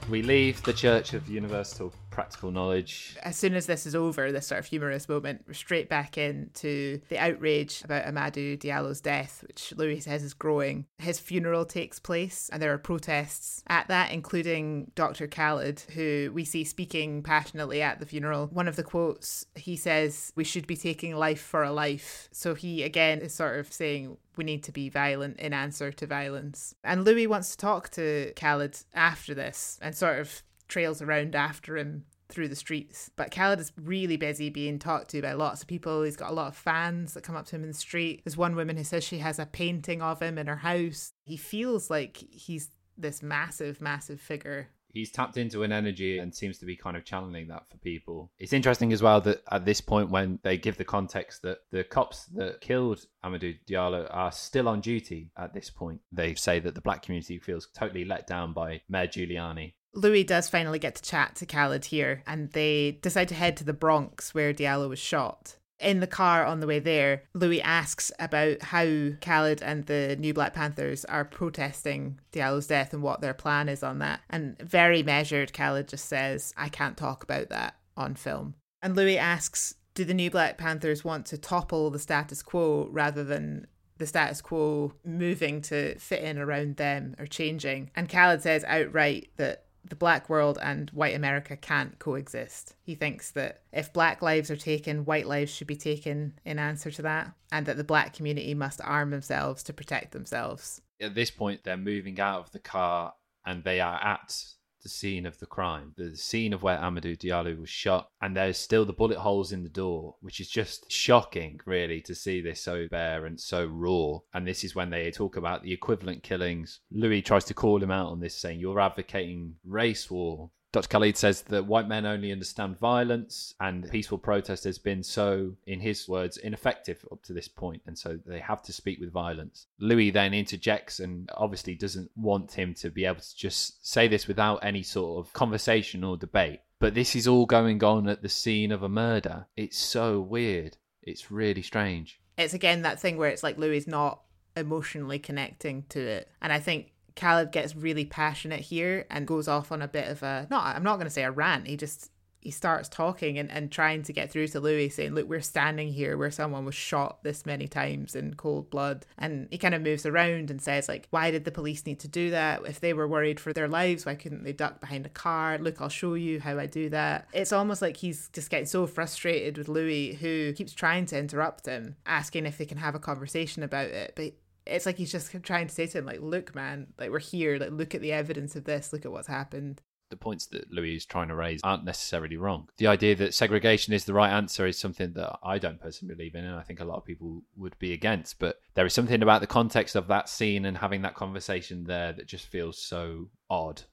We leave the Church of Universal Practical Knowledge. As soon as this is over, this sort of humorous moment, we're straight back into the outrage about Amadou Diallo's death, which Louis says is growing. His funeral takes place, and there are protests at that, including Dr. Khalid, who we see speaking passionately at the funeral. One of the quotes, he says, We should be taking life for a life. So he, again, is sort of saying, we need to be violent in answer to violence. And Louis wants to talk to Khalid after this and sort of trails around after him through the streets. But Khalid is really busy being talked to by lots of people. He's got a lot of fans that come up to him in the street. There's one woman who says she has a painting of him in her house. He feels like he's this massive, massive figure he's tapped into an energy and seems to be kind of channeling that for people. It's interesting as well that at this point, when they give the context that the cops that killed Amadou Diallo are still on duty at this point, they say that the black community feels totally let down by Mayor Giuliani. Louis does finally get to chat to Khalid here, and they decide to head to the Bronx where Diallo was shot. In the car on the way there, Louis asks about how Khalid and the New Black Panthers are protesting Diallo's death and what their plan is on that. And very measured, Khalid just says, I can't talk about that on film. And Louis asks, Do the New Black Panthers want to topple the status quo rather than the status quo moving to fit in around them or changing? And Khalid says outright that the black world and white America can't coexist. He thinks that if black lives are taken, white lives should be taken in answer to that, and that the black community must arm themselves to protect themselves. At this point, they're moving out of the car and they are at the scene of the crime, the scene of where Amadou Diallo was shot, and there's still the bullet holes in the door, which is just shocking, really, to see this so bare and so raw. And this is when they talk about the equivalent killings. Louis tries to call him out on this, saying, You're advocating race war. Dr. Khalid says that white men only understand violence and peaceful protest has been so, in his words, ineffective up to this point, and so they have to speak with violence. Louis then interjects and obviously doesn't want him to be able to just say this without any sort of conversation or debate. But this is all going on at the scene of a murder. It's so weird. It's really strange. It's again that thing where it's like Louis not emotionally connecting to it. And I think Khalid gets really passionate here and goes off on a bit of a not I'm not going to say a rant. He just he starts talking and, and trying to get through to Louis, saying, Look, we're standing here where someone was shot this many times in cold blood. And he kind of moves around and says, like, why did the police need to do that? If they were worried for their lives, why couldn't they duck behind a car? Look, I'll show you how I do that. It's almost like he's just getting so frustrated with Louis, who keeps trying to interrupt him, asking if they can have a conversation about it. But it's like he's just trying to say to him, like, look, man, like we're here, like look at the evidence of this, look at what's happened the points that Louis is trying to raise aren't necessarily wrong. The idea that segregation is the right answer is something that I don't personally believe in, and I think a lot of people would be against. But there is something about the context of that scene and having that conversation there that just feels so odd.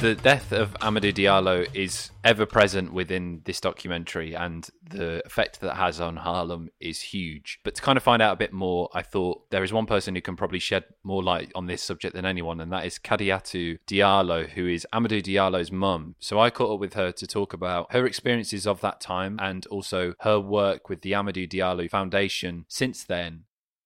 The death of Amadou Diallo is ever present within this documentary, and the effect that has on Harlem is huge. But to kind of find out a bit more, I thought there is one person who can probably shed more light on this subject than anyone, and that is Kadiatou Diallo, who is Amadou Diallo's mum. So I caught up with her to talk about her experiences of that time and also her work with the Amadou Diallo Foundation since then.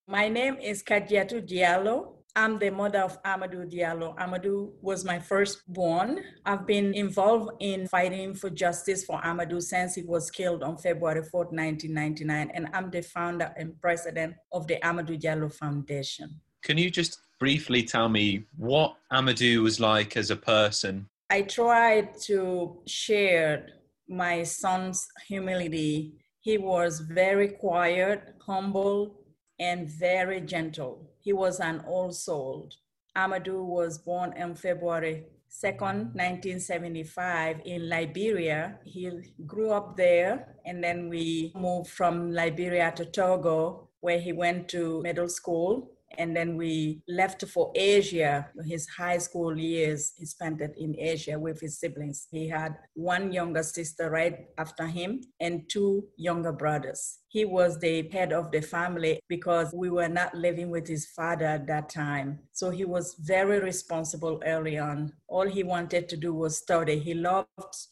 My name is Kadiatou Diallo. I'm the mother of Amadou Diallo. Amadou was my firstborn. I've been involved in fighting for justice for Amadou since he was killed on February 4, 1999, and I'm the founder and president of the Amadou Diallo Foundation. Can you just briefly tell me what Amadou was like as a person? I tried to share my son's humility. He was very quiet, humble, and very gentle. He was an old soul. Amadou was born on February 2nd, 1975 in Liberia. He grew up there and then we moved from Liberia to Togo where he went to middle school and then we left for Asia. His high school years, he spent it in Asia with his siblings. He had one younger sister right after him and two younger brothers. He was the head of the family because we were not living with his father at that time. So he was very responsible early on. All he wanted to do was study. He loved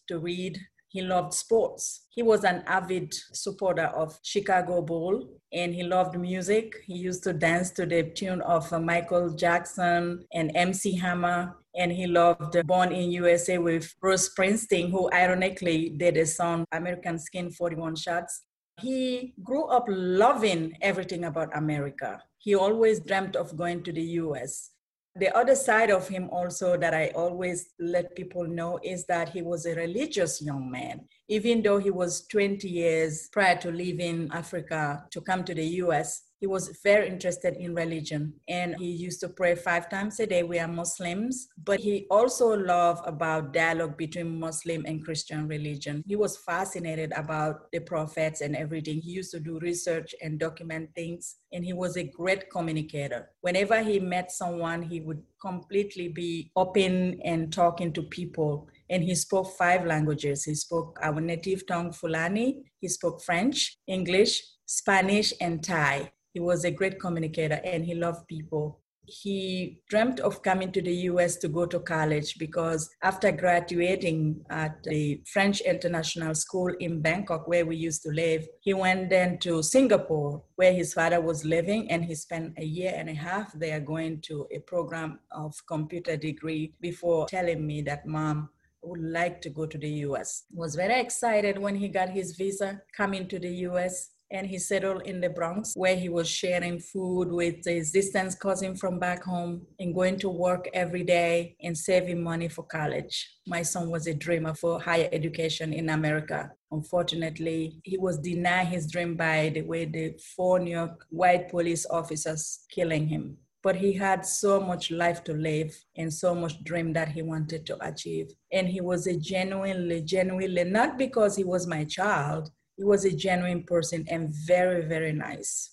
to read he loved sports. He was an avid supporter of Chicago Bull and he loved music. He used to dance to the tune of uh, Michael Jackson and MC Hammer. And he loved Born in USA with Bruce Springsteen, who ironically did a song, American Skin 41 Shots. He grew up loving everything about America. He always dreamt of going to the US the other side of him also that I always let people know is that he was a religious young man. Even though he was 20 years prior to leaving Africa to come to the US, he was very interested in religion. And he used to pray five times a day. We are muslims. But he also loved about dialogue between muslim and christian religion. He was fascinated about the prophets and everything. He used to do research and document things. And he was a great communicator. Whenever he met someone he would completely be open and talking to people and he spoke five languages. He spoke our native tongue, Fulani. He spoke French, English, Spanish, and Thai. He was a great communicator and he loved people. He dreamt of coming to the US to go to college because after graduating at the French International School in Bangkok, where we used to live, he went then to Singapore, where his father was living, and he spent a year and a half there going to a program of computer degree before telling me that, Mom, would like to go to the US. Was very excited when he got his visa coming to the US and he settled in the Bronx where he was sharing food with his distant cousin from back home and going to work every day and saving money for college. My son was a dreamer for higher education in America. Unfortunately, he was denied his dream by the way the four New York white police officers killing him. But he had so much life to live and so much dream that he wanted to achieve. And he was a genuinely, genuinely, not because he was my child, he was a genuine person and very, very nice.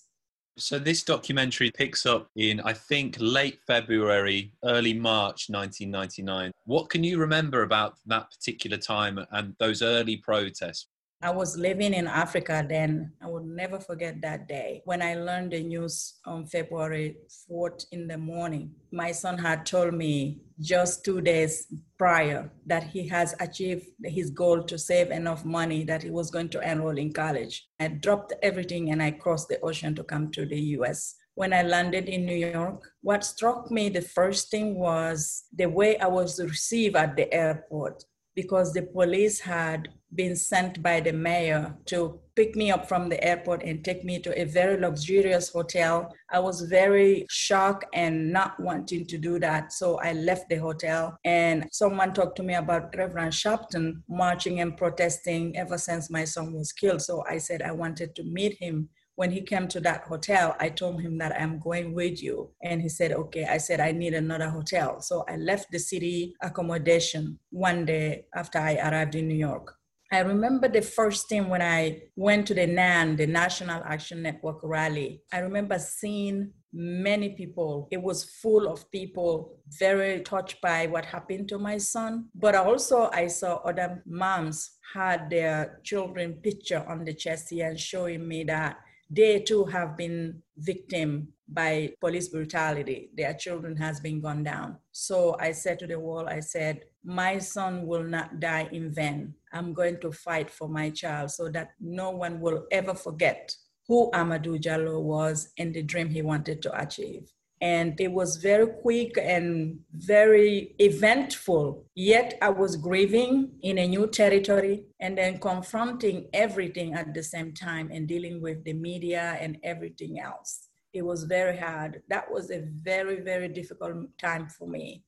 So this documentary picks up in, I think, late February, early March 1999. What can you remember about that particular time and those early protests? I was living in Africa then. I will never forget that day when I learned the news on February 4th in the morning. My son had told me just two days prior that he has achieved his goal to save enough money that he was going to enroll in college. I dropped everything and I crossed the ocean to come to the US when I landed in New York, what struck me the first thing was the way I was received at the airport because the police had been sent by the mayor to pick me up from the airport and take me to a very luxurious hotel. I was very shocked and not wanting to do that. So I left the hotel and someone talked to me about Reverend Sharpton marching and protesting ever since my son was killed. So I said I wanted to meet him when he came to that hotel, I told him that I'm going with you. And he said, okay. I said, I need another hotel. So I left the city accommodation one day after I arrived in New York. I remember the first thing when I went to the NAN, the National Action Network rally. I remember seeing many people. It was full of people very touched by what happened to my son. But also I saw other moms had their children picture on the chest here and showing me that they too have been victim by police brutality. Their children has been gone down. So i said to the world i said my son will not die in vain. I'm going to fight for my child so that no one will ever forget who amadou diallo was and the dream he wanted to achieve and it was very quick and very eventful. Yet I was grieving in a new territory and then confronting everything at the same time and dealing with the media and everything else. It was very hard. That was a very, very difficult time for me.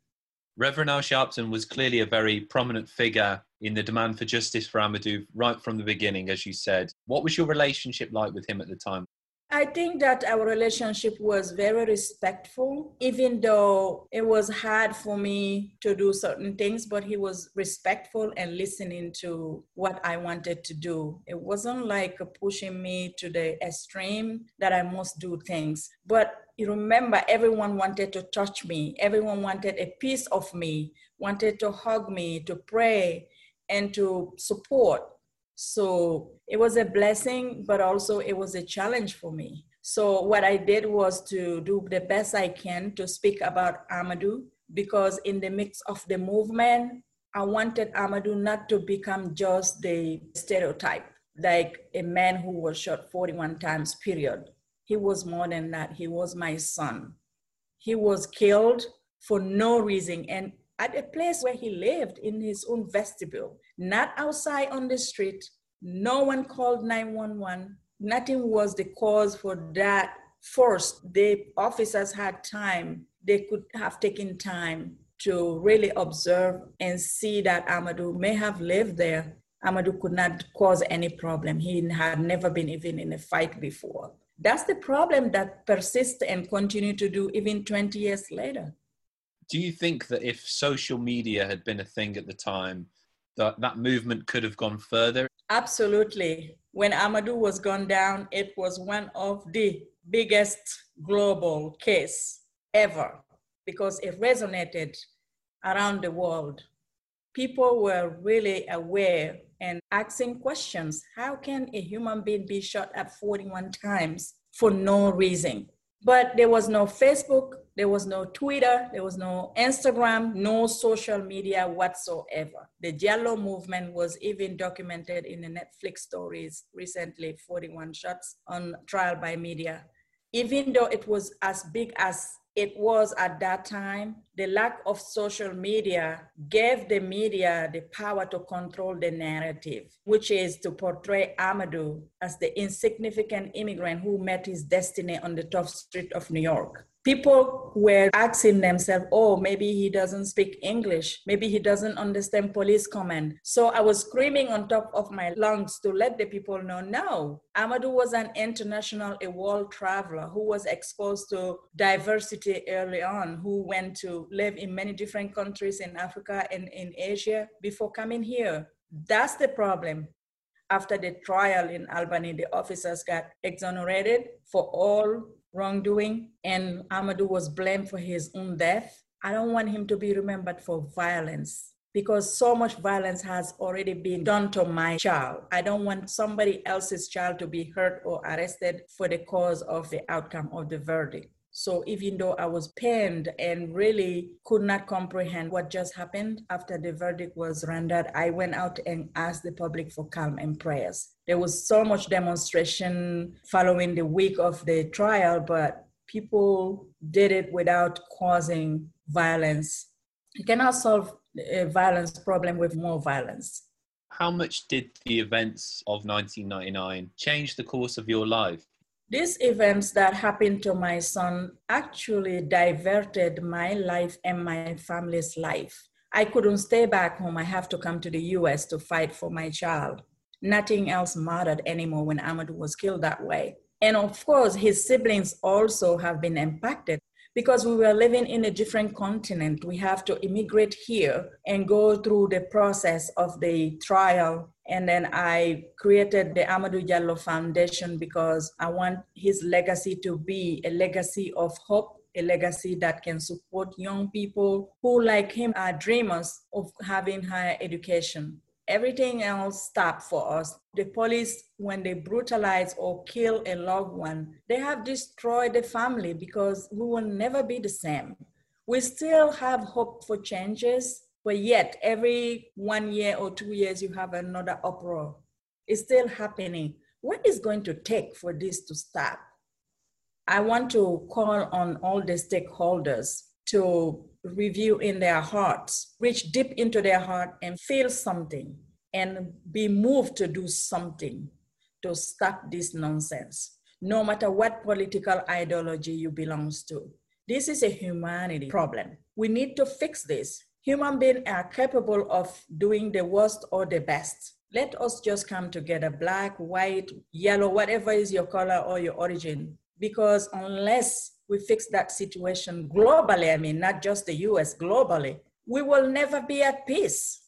Reverend Al Sharpton was clearly a very prominent figure in the demand for justice for Amadou right from the beginning, as you said. What was your relationship like with him at the time? I think that our relationship was very respectful, even though it was hard for me to do certain things, but he was respectful and listening to what I wanted to do. It wasn't like pushing me to the extreme that I must do things. But you remember, everyone wanted to touch me, everyone wanted a piece of me, wanted to hug me, to pray, and to support. So it was a blessing, but also it was a challenge for me. So what I did was to do the best I can to speak about Amadou because in the mix of the movement, I wanted Amadou not to become just the stereotype, like a man who was shot 41 times, period. He was more than that. He was my son. He was killed for no reason. And at a place where he lived in his own vestibule, not outside on the street. No one called 911. Nothing was the cause for that. First, the officers had time. They could have taken time to really observe and see that Amadou may have lived there. Amadou could not cause any problem. He had never been even in a fight before. That's the problem that persists and continue to do even 20 years later do you think that if social media had been a thing at the time, that that movement could have gone further? Absolutely. When Amadou was gone down, it was one of the biggest global case ever because it resonated around the world. People were really aware and asking questions. How can a human being be shot at 41 times for no reason? But there was no Facebook, there was no Twitter, there was no Instagram, no social media whatsoever. The Diallo movement was even documented in the Netflix stories recently 41 shots on trial by media. even though it was as big as it was at that time, the lack of social media gave the media the power to control the narrative, which is to portray Amadou as the insignificant immigrant who met his destiny on the tough street of New York people were asking themselves, oh, maybe he doesn't speak English. Maybe he doesn't understand police command. So I was screaming on top of my lungs to let the people know, no, Amadou was an international, a world traveler who was exposed to diversity early on, who went to live in many different countries in Africa and in Asia before coming here. That's the problem after the trial in Albany, the officers got exonerated for all wrongdoing and Amadou was blamed for his own death, I don't want him to be remembered for violence because so much violence has already been done to my child. I don't want somebody else's child to be hurt or arrested for the cause of the outcome of the verdict. So even though I was pained and really could not comprehend what just happened after the verdict was rendered, I went out and asked the public for calm and prayers. There was so much demonstration following the week of the trial, but people did it without causing violence. You cannot solve a violence problem with more violence. How much did the events of 1999 change the course of your life? These events that happened to my son actually diverted my life and my family's life. I couldn't stay back home. I have to come to the US to fight for my child. Nothing else mattered anymore when Ahmed was killed that way. And of course, his siblings also have been impacted because we were living in a different continent. We have to immigrate here and go through the process of the trial and then I created the Amadou Diallo Foundation because I want his legacy to be a legacy of hope, a legacy that can support young people who, like him, are dreamers of having higher education. Everything else stopped for us. The police, when they brutalize or kill a loved one, they have destroyed the family because we will never be the same. We still have hope for changes, but yet, every one year or two years, you have another uproar. It's still happening. What is going to take for this to stop? I want to call on all the stakeholders to review in their hearts, reach deep into their heart and feel something and be moved to do something to stop this nonsense, no matter what political ideology you belong to. This is a humanity problem. We need to fix this human beings are capable of doing the worst or the best. Let us just come together, black, white, yellow, whatever is your color or your origin. Because unless we fix that situation globally, I mean, not just the US, globally, we will never be at peace.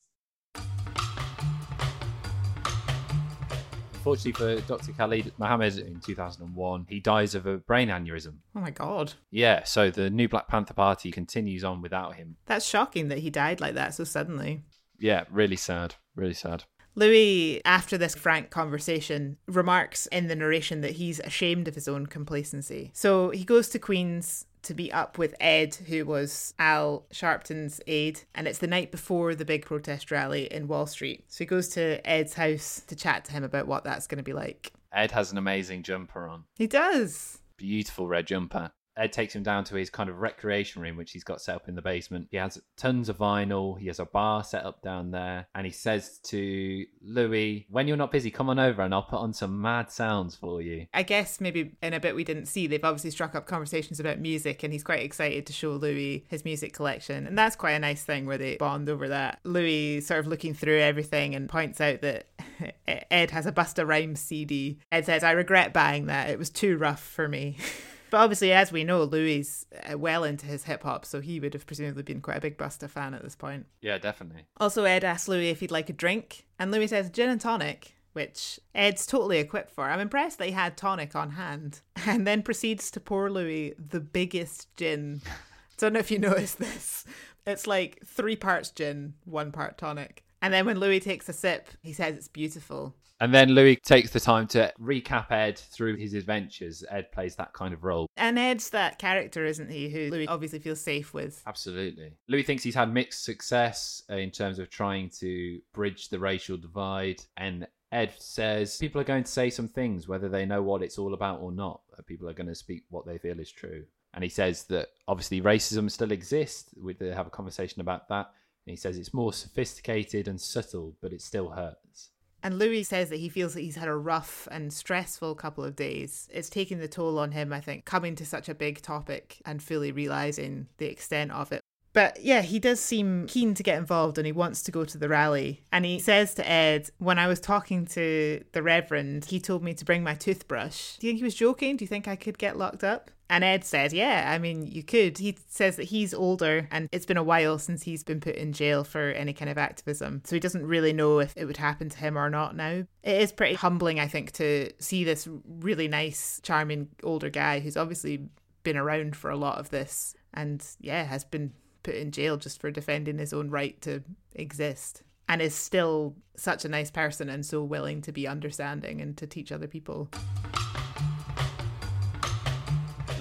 Unfortunately for Dr. Khalid Muhammad in 2001, he dies of a brain aneurysm. Oh my God. Yeah, so the new Black Panther Party continues on without him. That's shocking that he died like that so suddenly. Yeah, really sad. Really sad. Louis, after this frank conversation, remarks in the narration that he's ashamed of his own complacency. So he goes to Queens to meet up with Ed, who was Al Sharpton's aide, and it's the night before the big protest rally in Wall Street. So he goes to Ed's house to chat to him about what that's going to be like. Ed has an amazing jumper on. He does. Beautiful red jumper. Ed takes him down to his kind of recreation room, which he's got set up in the basement. He has tons of vinyl. He has a bar set up down there. And he says to Louis, When you're not busy, come on over and I'll put on some mad sounds for you. I guess maybe in a bit we didn't see, they've obviously struck up conversations about music, and he's quite excited to show Louis his music collection. And that's quite a nice thing where they bond over that. Louis sort of looking through everything and points out that Ed has a Busta Rhymes CD. Ed says, I regret buying that. It was too rough for me. But obviously, as we know, Louis uh, well into his hip hop, so he would have presumably been quite a big Busta fan at this point. Yeah, definitely. Also, Ed asks Louis if he'd like a drink, and Louis says gin and tonic, which Ed's totally equipped for. I'm impressed that he had tonic on hand, and then proceeds to pour Louis the biggest gin. I Don't know if you noticed this. It's like three parts gin, one part tonic. And then when Louis takes a sip, he says it's beautiful. And then Louis takes the time to recap Ed through his adventures. Ed plays that kind of role. And Ed's that character, isn't he, who Louis obviously feels safe with? Absolutely. Louis thinks he's had mixed success in terms of trying to bridge the racial divide. And Ed says people are going to say some things, whether they know what it's all about or not. People are going to speak what they feel is true. And he says that obviously racism still exists. We have a conversation about that. And he says it's more sophisticated and subtle, but it still hurts. And Louis says that he feels that he's had a rough and stressful couple of days. It's taking the toll on him, I think, coming to such a big topic and fully realizing the extent of it. But yeah, he does seem keen to get involved and he wants to go to the rally. And he says to Ed, when I was talking to the Reverend, he told me to bring my toothbrush. Do you think he was joking? Do you think I could get locked up? And Ed said, Yeah, I mean, you could. He says that he's older and it's been a while since he's been put in jail for any kind of activism. So he doesn't really know if it would happen to him or not now. It is pretty humbling, I think, to see this really nice, charming older guy who's obviously been around for a lot of this and, yeah, has been put in jail just for defending his own right to exist and is still such a nice person and so willing to be understanding and to teach other people.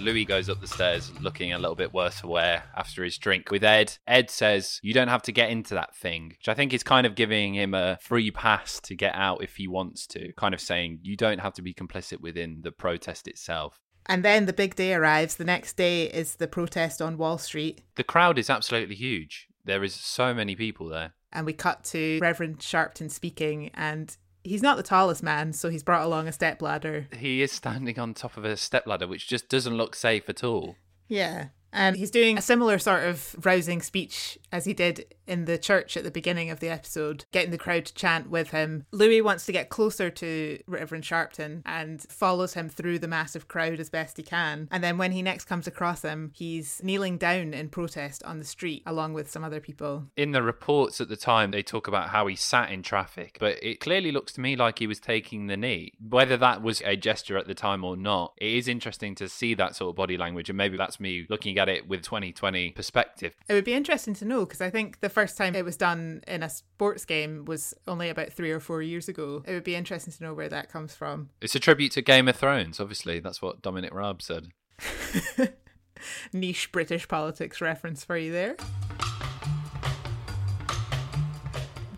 Louis goes up the stairs looking a little bit worse for wear after his drink with Ed. Ed says, You don't have to get into that thing, which I think is kind of giving him a free pass to get out if he wants to, kind of saying, You don't have to be complicit within the protest itself. And then the big day arrives. The next day is the protest on Wall Street. The crowd is absolutely huge. There is so many people there. And we cut to Reverend Sharpton speaking, and he's not the tallest man, so he's brought along a stepladder. He is standing on top of a stepladder, which just doesn't look safe at all. Yeah. And he's doing a similar sort of rousing speech as he did in the church at the beginning of the episode, getting the crowd to chant with him. Louis wants to get closer to Reverend Sharpton and follows him through the massive crowd as best he can. And then when he next comes across him, he's kneeling down in protest on the street along with some other people. In the reports at the time, they talk about how he sat in traffic, but it clearly looks to me like he was taking the knee. Whether that was a gesture at the time or not, it is interesting to see that sort of body language. And maybe that's me looking at it with 2020 perspective. It would be interesting to know because I think the first time it was done in a sports game was only about three or four years ago. It would be interesting to know where that comes from. It's a tribute to Game of Thrones, obviously. That's what Dominic Raab said. Niche British politics reference for you there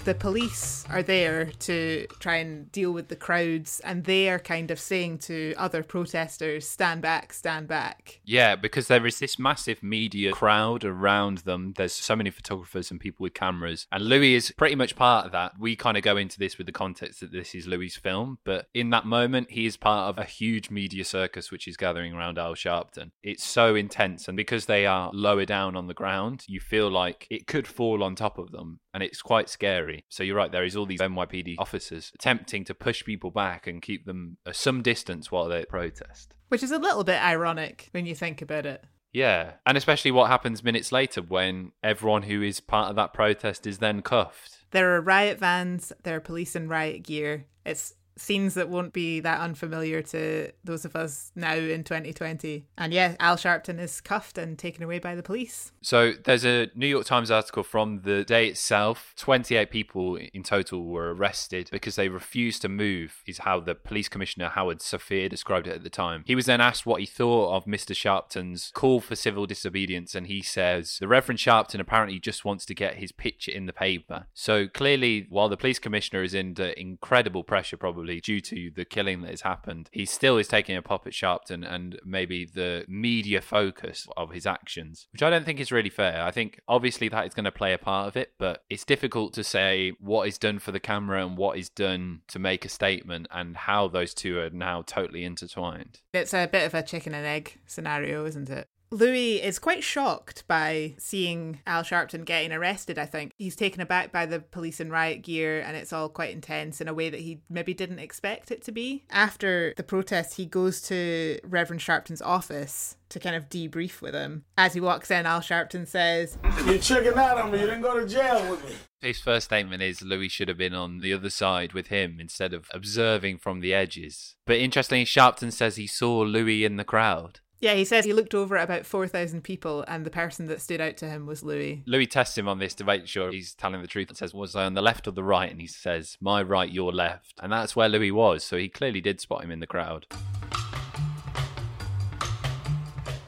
the police are there to try and deal with the crowds and they are kind of saying to other protesters stand back stand back. Yeah because there is this massive media crowd around them. There's so many photographers and people with cameras. And louis is pretty much part of that. We kind of go into this with the context that this is louis film but in that moment he is part of a huge media circus which is gathering around al sharpton. It's so intense and because they are lower down on the ground you feel like it could fall on top of them and it's quite scary. So you're right, there is all these NYPD officers attempting to push people back and keep them uh, some distance while they protest. Which is a little bit ironic when you think about it. Yeah, and especially what happens minutes later when everyone who is part of that protest is then cuffed. There are riot vans, there are police in riot gear. It's scenes that won't be that unfamiliar to those of us now in 2020. And yeah, Al Sharpton is cuffed and taken away by the police. So there's a New York Times article from the day itself. 28 people in total were arrested because they refused to move, is how the police commissioner Howard Safir described it at the time. He was then asked what he thought of Mr. Sharpton's call for civil disobedience, and he says, The Reverend Sharpton apparently just wants to get his picture in the paper. So clearly, while the police commissioner is under incredible pressure, probably probably due to the killing that has happened, he still is taking a pop at Sharpton and maybe the media focus of his actions, which I don't think is really fair. I think obviously that is going to play a part of it, but it's difficult to say what is done for the camera and what is done to make a statement and how those two are now totally intertwined. It's a bit of a chicken and egg scenario, isn't it? Louis is quite shocked by seeing Al Sharpton getting arrested, I think. He's taken aback by the police in riot gear and it's all quite intense in a way that he maybe didn't expect it to be. After the protest, he goes to Reverend Sharpton's office to kind of debrief with him. As he walks in, Al Sharpton says, You're checking out on me, you didn't go to jail with me. His first statement is Louis should have been on the other side with him instead of observing from the edges. But interestingly, Sharpton says he saw Louis in the crowd. Yeah, he says he looked over at about 4,000 people and the person that stood out to him was Louis. Louis tests him on this to make sure he's telling the truth and says, Was I on the left or the right? And he says, My right, your left. And that's where Louis was. So he clearly did spot him in the crowd.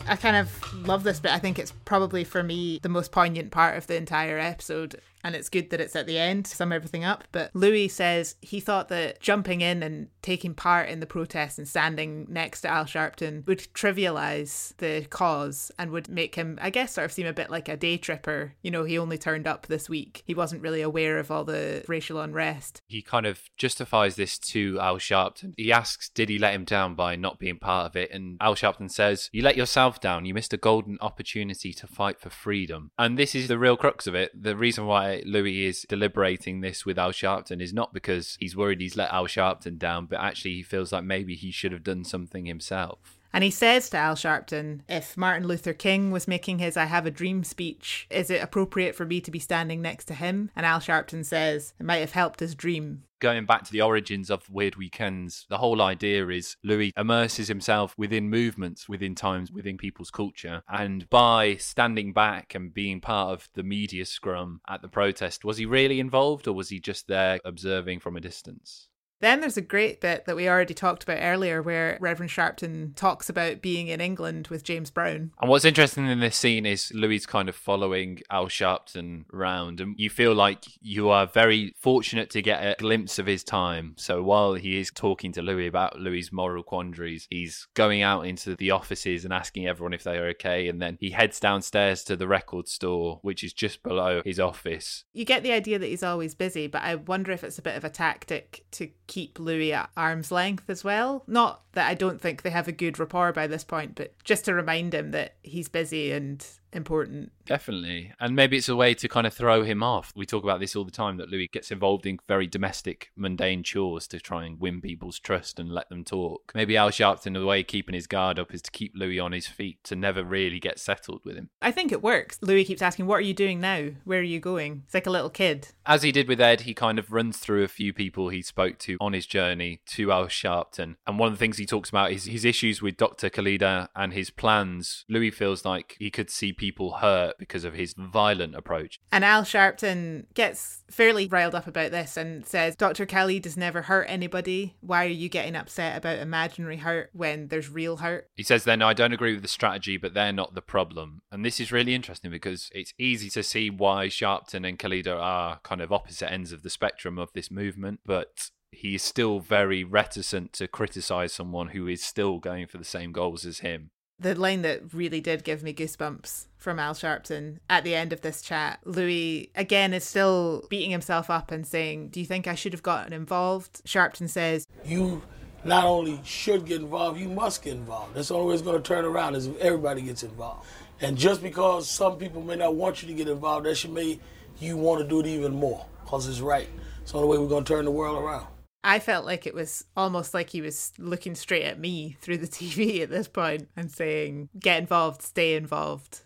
I kind of love this bit. I think it's probably for me the most poignant part of the entire episode. And it's good that it's at the end to sum everything up. But Louis says he thought that jumping in and taking part in the protest and standing next to Al Sharpton would trivialize the cause and would make him, I guess, sort of seem a bit like a day tripper. You know, he only turned up this week. He wasn't really aware of all the racial unrest. He kind of justifies this to Al Sharpton. He asks, did he let him down by not being part of it? And Al Sharpton says, you let yourself down. You missed a golden opportunity to fight for freedom. And this is the real crux of it. The reason why Louis is deliberating this with Al Sharpton is not because he's worried he's let Al Sharpton down, but actually he feels like maybe he should have done something himself. And he says to Al Sharpton, if Martin Luther King was making his I Have a Dream speech, is it appropriate for me to be standing next to him? And Al Sharpton says, it might have helped his dream. Going back to the origins of Weird Weekends, the whole idea is Louis immerses himself within movements, within times, within people's culture. And by standing back and being part of the media scrum at the protest, was he really involved or was he just there observing from a distance? Then there's a great bit that we already talked about earlier where Reverend Sharpton talks about being in England with James Brown. And what's interesting in this scene is Louis kind of following Al Sharpton round, and you feel like you are very fortunate to get a glimpse of his time. So while he is talking to Louis about Louis' moral quandaries, he's going out into the offices and asking everyone if they are okay, and then he heads downstairs to the record store, which is just below his office. You get the idea that he's always busy, but I wonder if it's a bit of a tactic to keep Louis at arm's length as well. Not that I don't think they have a good rapport by this point, but just to remind him that he's busy and important. Definitely. And maybe it's a way to kind of throw him off. We talk about this all the time that Louis gets involved in very domestic, mundane chores to try and win people's trust and let them talk. Maybe Al Sharpton, the way keeping his guard up is to keep Louis on his feet, to never really get settled with him. I think it works. Louis keeps asking, What are you doing now? Where are you going? It's like a little kid. As he did with Ed, he kind of runs through a few people he spoke to on his journey to Al Sharpton. And one of the things he talks about is his issues with Dr. Khalid and his plans. Louis feels like he could see people hurt because of his violent approach. And Al Sharpton gets fairly riled up about this and says, Dr. Khalid has never hurt anybody. Why are you getting upset about imaginary hurt when there's real hurt? He says, then I don't agree with the strategy, but they're not the problem. And this is really interesting because it's easy to see why Sharpton and Khalid are kind of opposite ends of the spectrum of this movement, but he is still very reticent to criticize someone who is still going for the same goals as him the line that really did give me goosebumps from Al Sharpton at the end of this chat. Louis again is still beating himself up and saying, Do you think I should have gotten involved? Sharpton says, You not only should get involved, you must get involved. That's the only way it's going to turn around is if everybody gets involved. And just because some people may not want you to get involved, that should make you want to do it even more because it's right. It's the only way we're going to turn the world around. I felt like it was almost like he was looking straight at me through the TV at this point and saying, get involved, stay involved.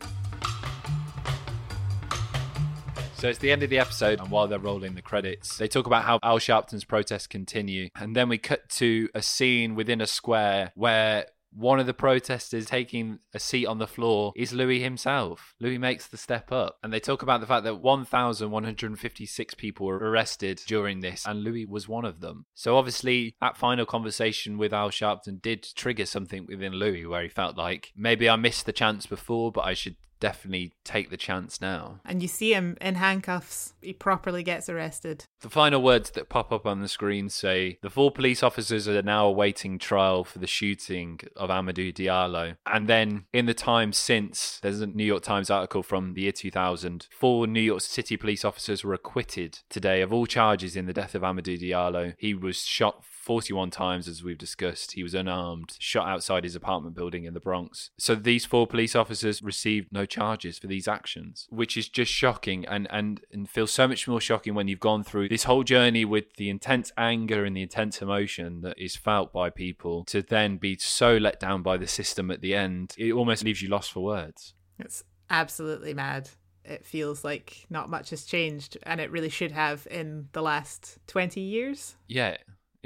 So it's the end of the episode, and while they're rolling the credits, they talk about how Al Sharpton's protests continue. And then we cut to a scene within a square where one of the protesters taking a seat on the floor is Louis himself. Louis makes the step up. And they talk about the fact that 1,156 people were arrested during this, and Louis was one of them. So obviously, that final conversation with Al Sharpton did trigger something within Louis where he felt like maybe I missed the chance before, but I should definitely take the chance now. And you see him in handcuffs. He properly gets arrested. The final words that pop up on the screen say the four police officers are now awaiting trial for the shooting of Amadou Diallo. And then in the time since, there's a New York Times article from the year 2000. Four New York City police officers were acquitted today of all charges in the death of Amadou Diallo. He was shot 41 times, as we've discussed. He was unarmed, shot outside his apartment building in the Bronx. So these four police officers received no charges for these actions, which is just shocking and, and, and feels so much more shocking when you've gone through this whole journey with the intense anger and the intense emotion that is felt by people to then be so let down by the system at the end. It almost leaves you lost for words. It's absolutely mad it feels like not much has changed and it really should have in the last 20 years. Yeah,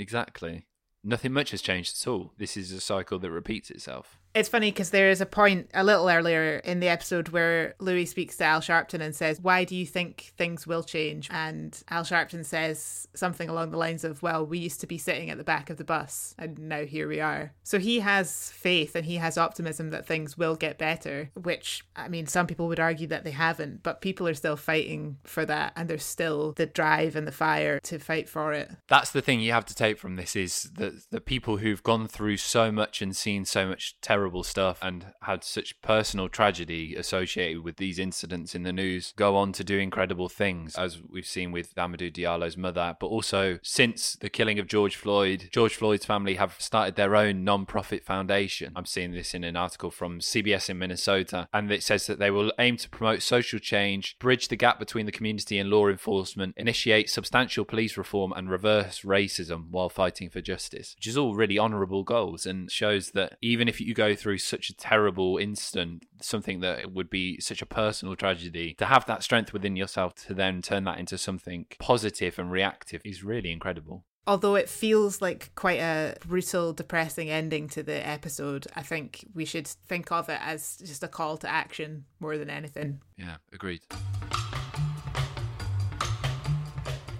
Exactly. Nothing much has changed at all. This is a cycle that repeats itself. It's funny because there is a point a little earlier in the episode where Louis speaks to Al Sharpton and says, Why do you think things will change? And Al Sharpton says something along the lines of, Well, we used to be sitting at the back of the bus and now here we are. So he has faith and he has optimism that things will get better, which, I mean, some people would argue that they haven't, but people are still fighting for that and there's still the drive and the fire to fight for it. That's the thing you have to take from this is that the people who've gone through so much and seen so much terror terrible stuff and had such personal tragedy associated with these incidents in the news go on to do incredible things, as we've seen with Amadou Diallo's mother. But also, since the killing of George Floyd, George Floyd's family have started their own non profit foundation. I'm seeing this in an article from CBS in Minnesota, and it says that they will aim to promote social change, bridge the gap between the community and law enforcement, initiate substantial police reform, and reverse racism while fighting for justice, which is all really honorable goals and shows that even if you go through such a terrible instant, something that would be such a personal tragedy, to have that strength within yourself to then turn that into something positive and reactive is really incredible. Although it feels like quite a brutal, depressing ending to the episode, I think we should think of it as just a call to action more than anything. Yeah, agreed.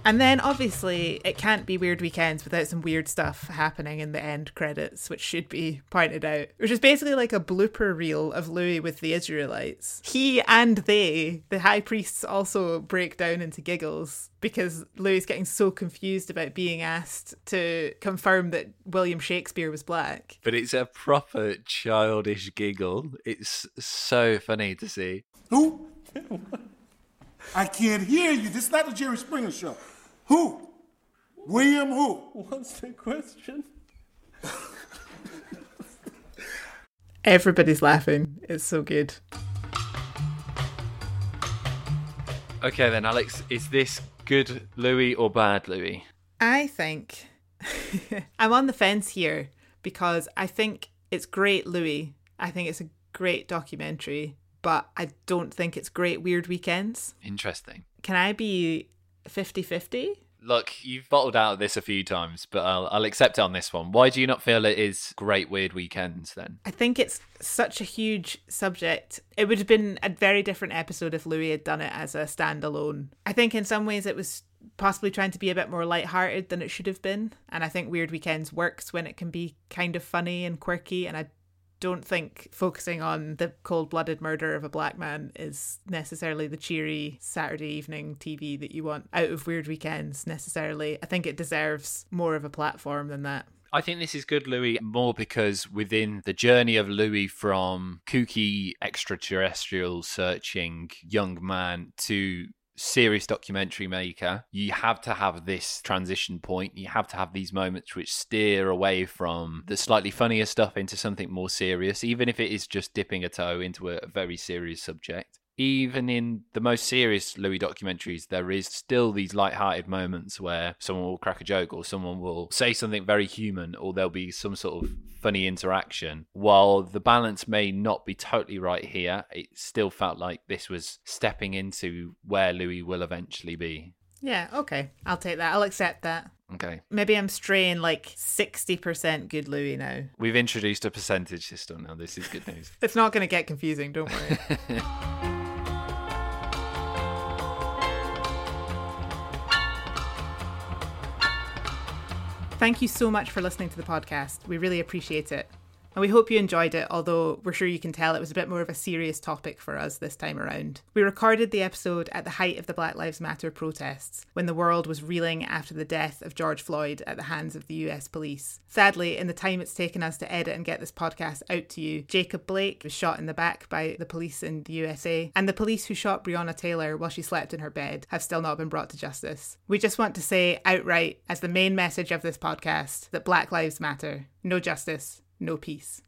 And then obviously it can't be weird weekends without some weird stuff happening in the end credits, which should be pointed out. Which is basically like a blooper reel of Louis with the Israelites. He and they, the high priests, also break down into giggles because Louis is getting so confused about being asked to confirm that William Shakespeare was black. But it's a proper childish giggle. It's so funny to see. Who? I can't hear you. This is not the Jerry Springer show. Who? William who? What's the question? Everybody's laughing. It's so good. Okay, then, Alex, is this good Louis or bad Louis? I think I'm on the fence here because I think it's great Louis. I think it's a great documentary, but I don't think it's great Weird Weekends. Interesting. Can I be 50 50? Look, you've bottled out this a few times, but I'll, I'll accept it on this one. Why do you not feel it is great weird weekends then? I think it's such a huge subject. It would have been a very different episode if Louis had done it as a standalone. I think in some ways it was possibly trying to be a bit more light-hearted than it should have been, and I think Weird Weekends works when it can be kind of funny and quirky, and I don't think focusing on the cold blooded murder of a black man is necessarily the cheery Saturday evening TV that you want out of Weird Weekends necessarily. I think it deserves more of a platform than that. I think this is good, Louis, more because within the journey of Louis from kooky extraterrestrial searching young man to serious documentary maker, you have to have this transition point. You have to have these moments which steer away from the slightly funnier stuff into something more serious, even if it is just dipping a toe into a very serious subject even in the most serious Louis documentaries, there is still these light-hearted moments where someone will crack a joke or someone will say something very human or there'll be some sort of funny interaction. While the balance may not be totally right here, it still felt like this was stepping into where Louis will eventually be. Yeah, okay. I'll take that. I'll accept that. Okay. Maybe I'm straying like 60% good Louis now. We've introduced a percentage system now. This is good news. it's not going to get confusing, don't worry. Thank you so much for listening to the podcast. We really appreciate it. And we hope you enjoyed it, although we're sure you can tell it was a bit more of a serious topic for us this time around. We recorded the episode at the height of the Black Lives Matter protests, when the world was reeling after the death of George Floyd at the hands of the US police. Sadly, in the time it's taken us to edit and get this podcast out to you, Jacob Blake was shot in the back by the police in the USA, and the police who shot Breonna Taylor while she slept in her bed have still not been brought to justice. We just want to say outright, as the main message of this podcast, that Black Lives Matter. No justice, no peace.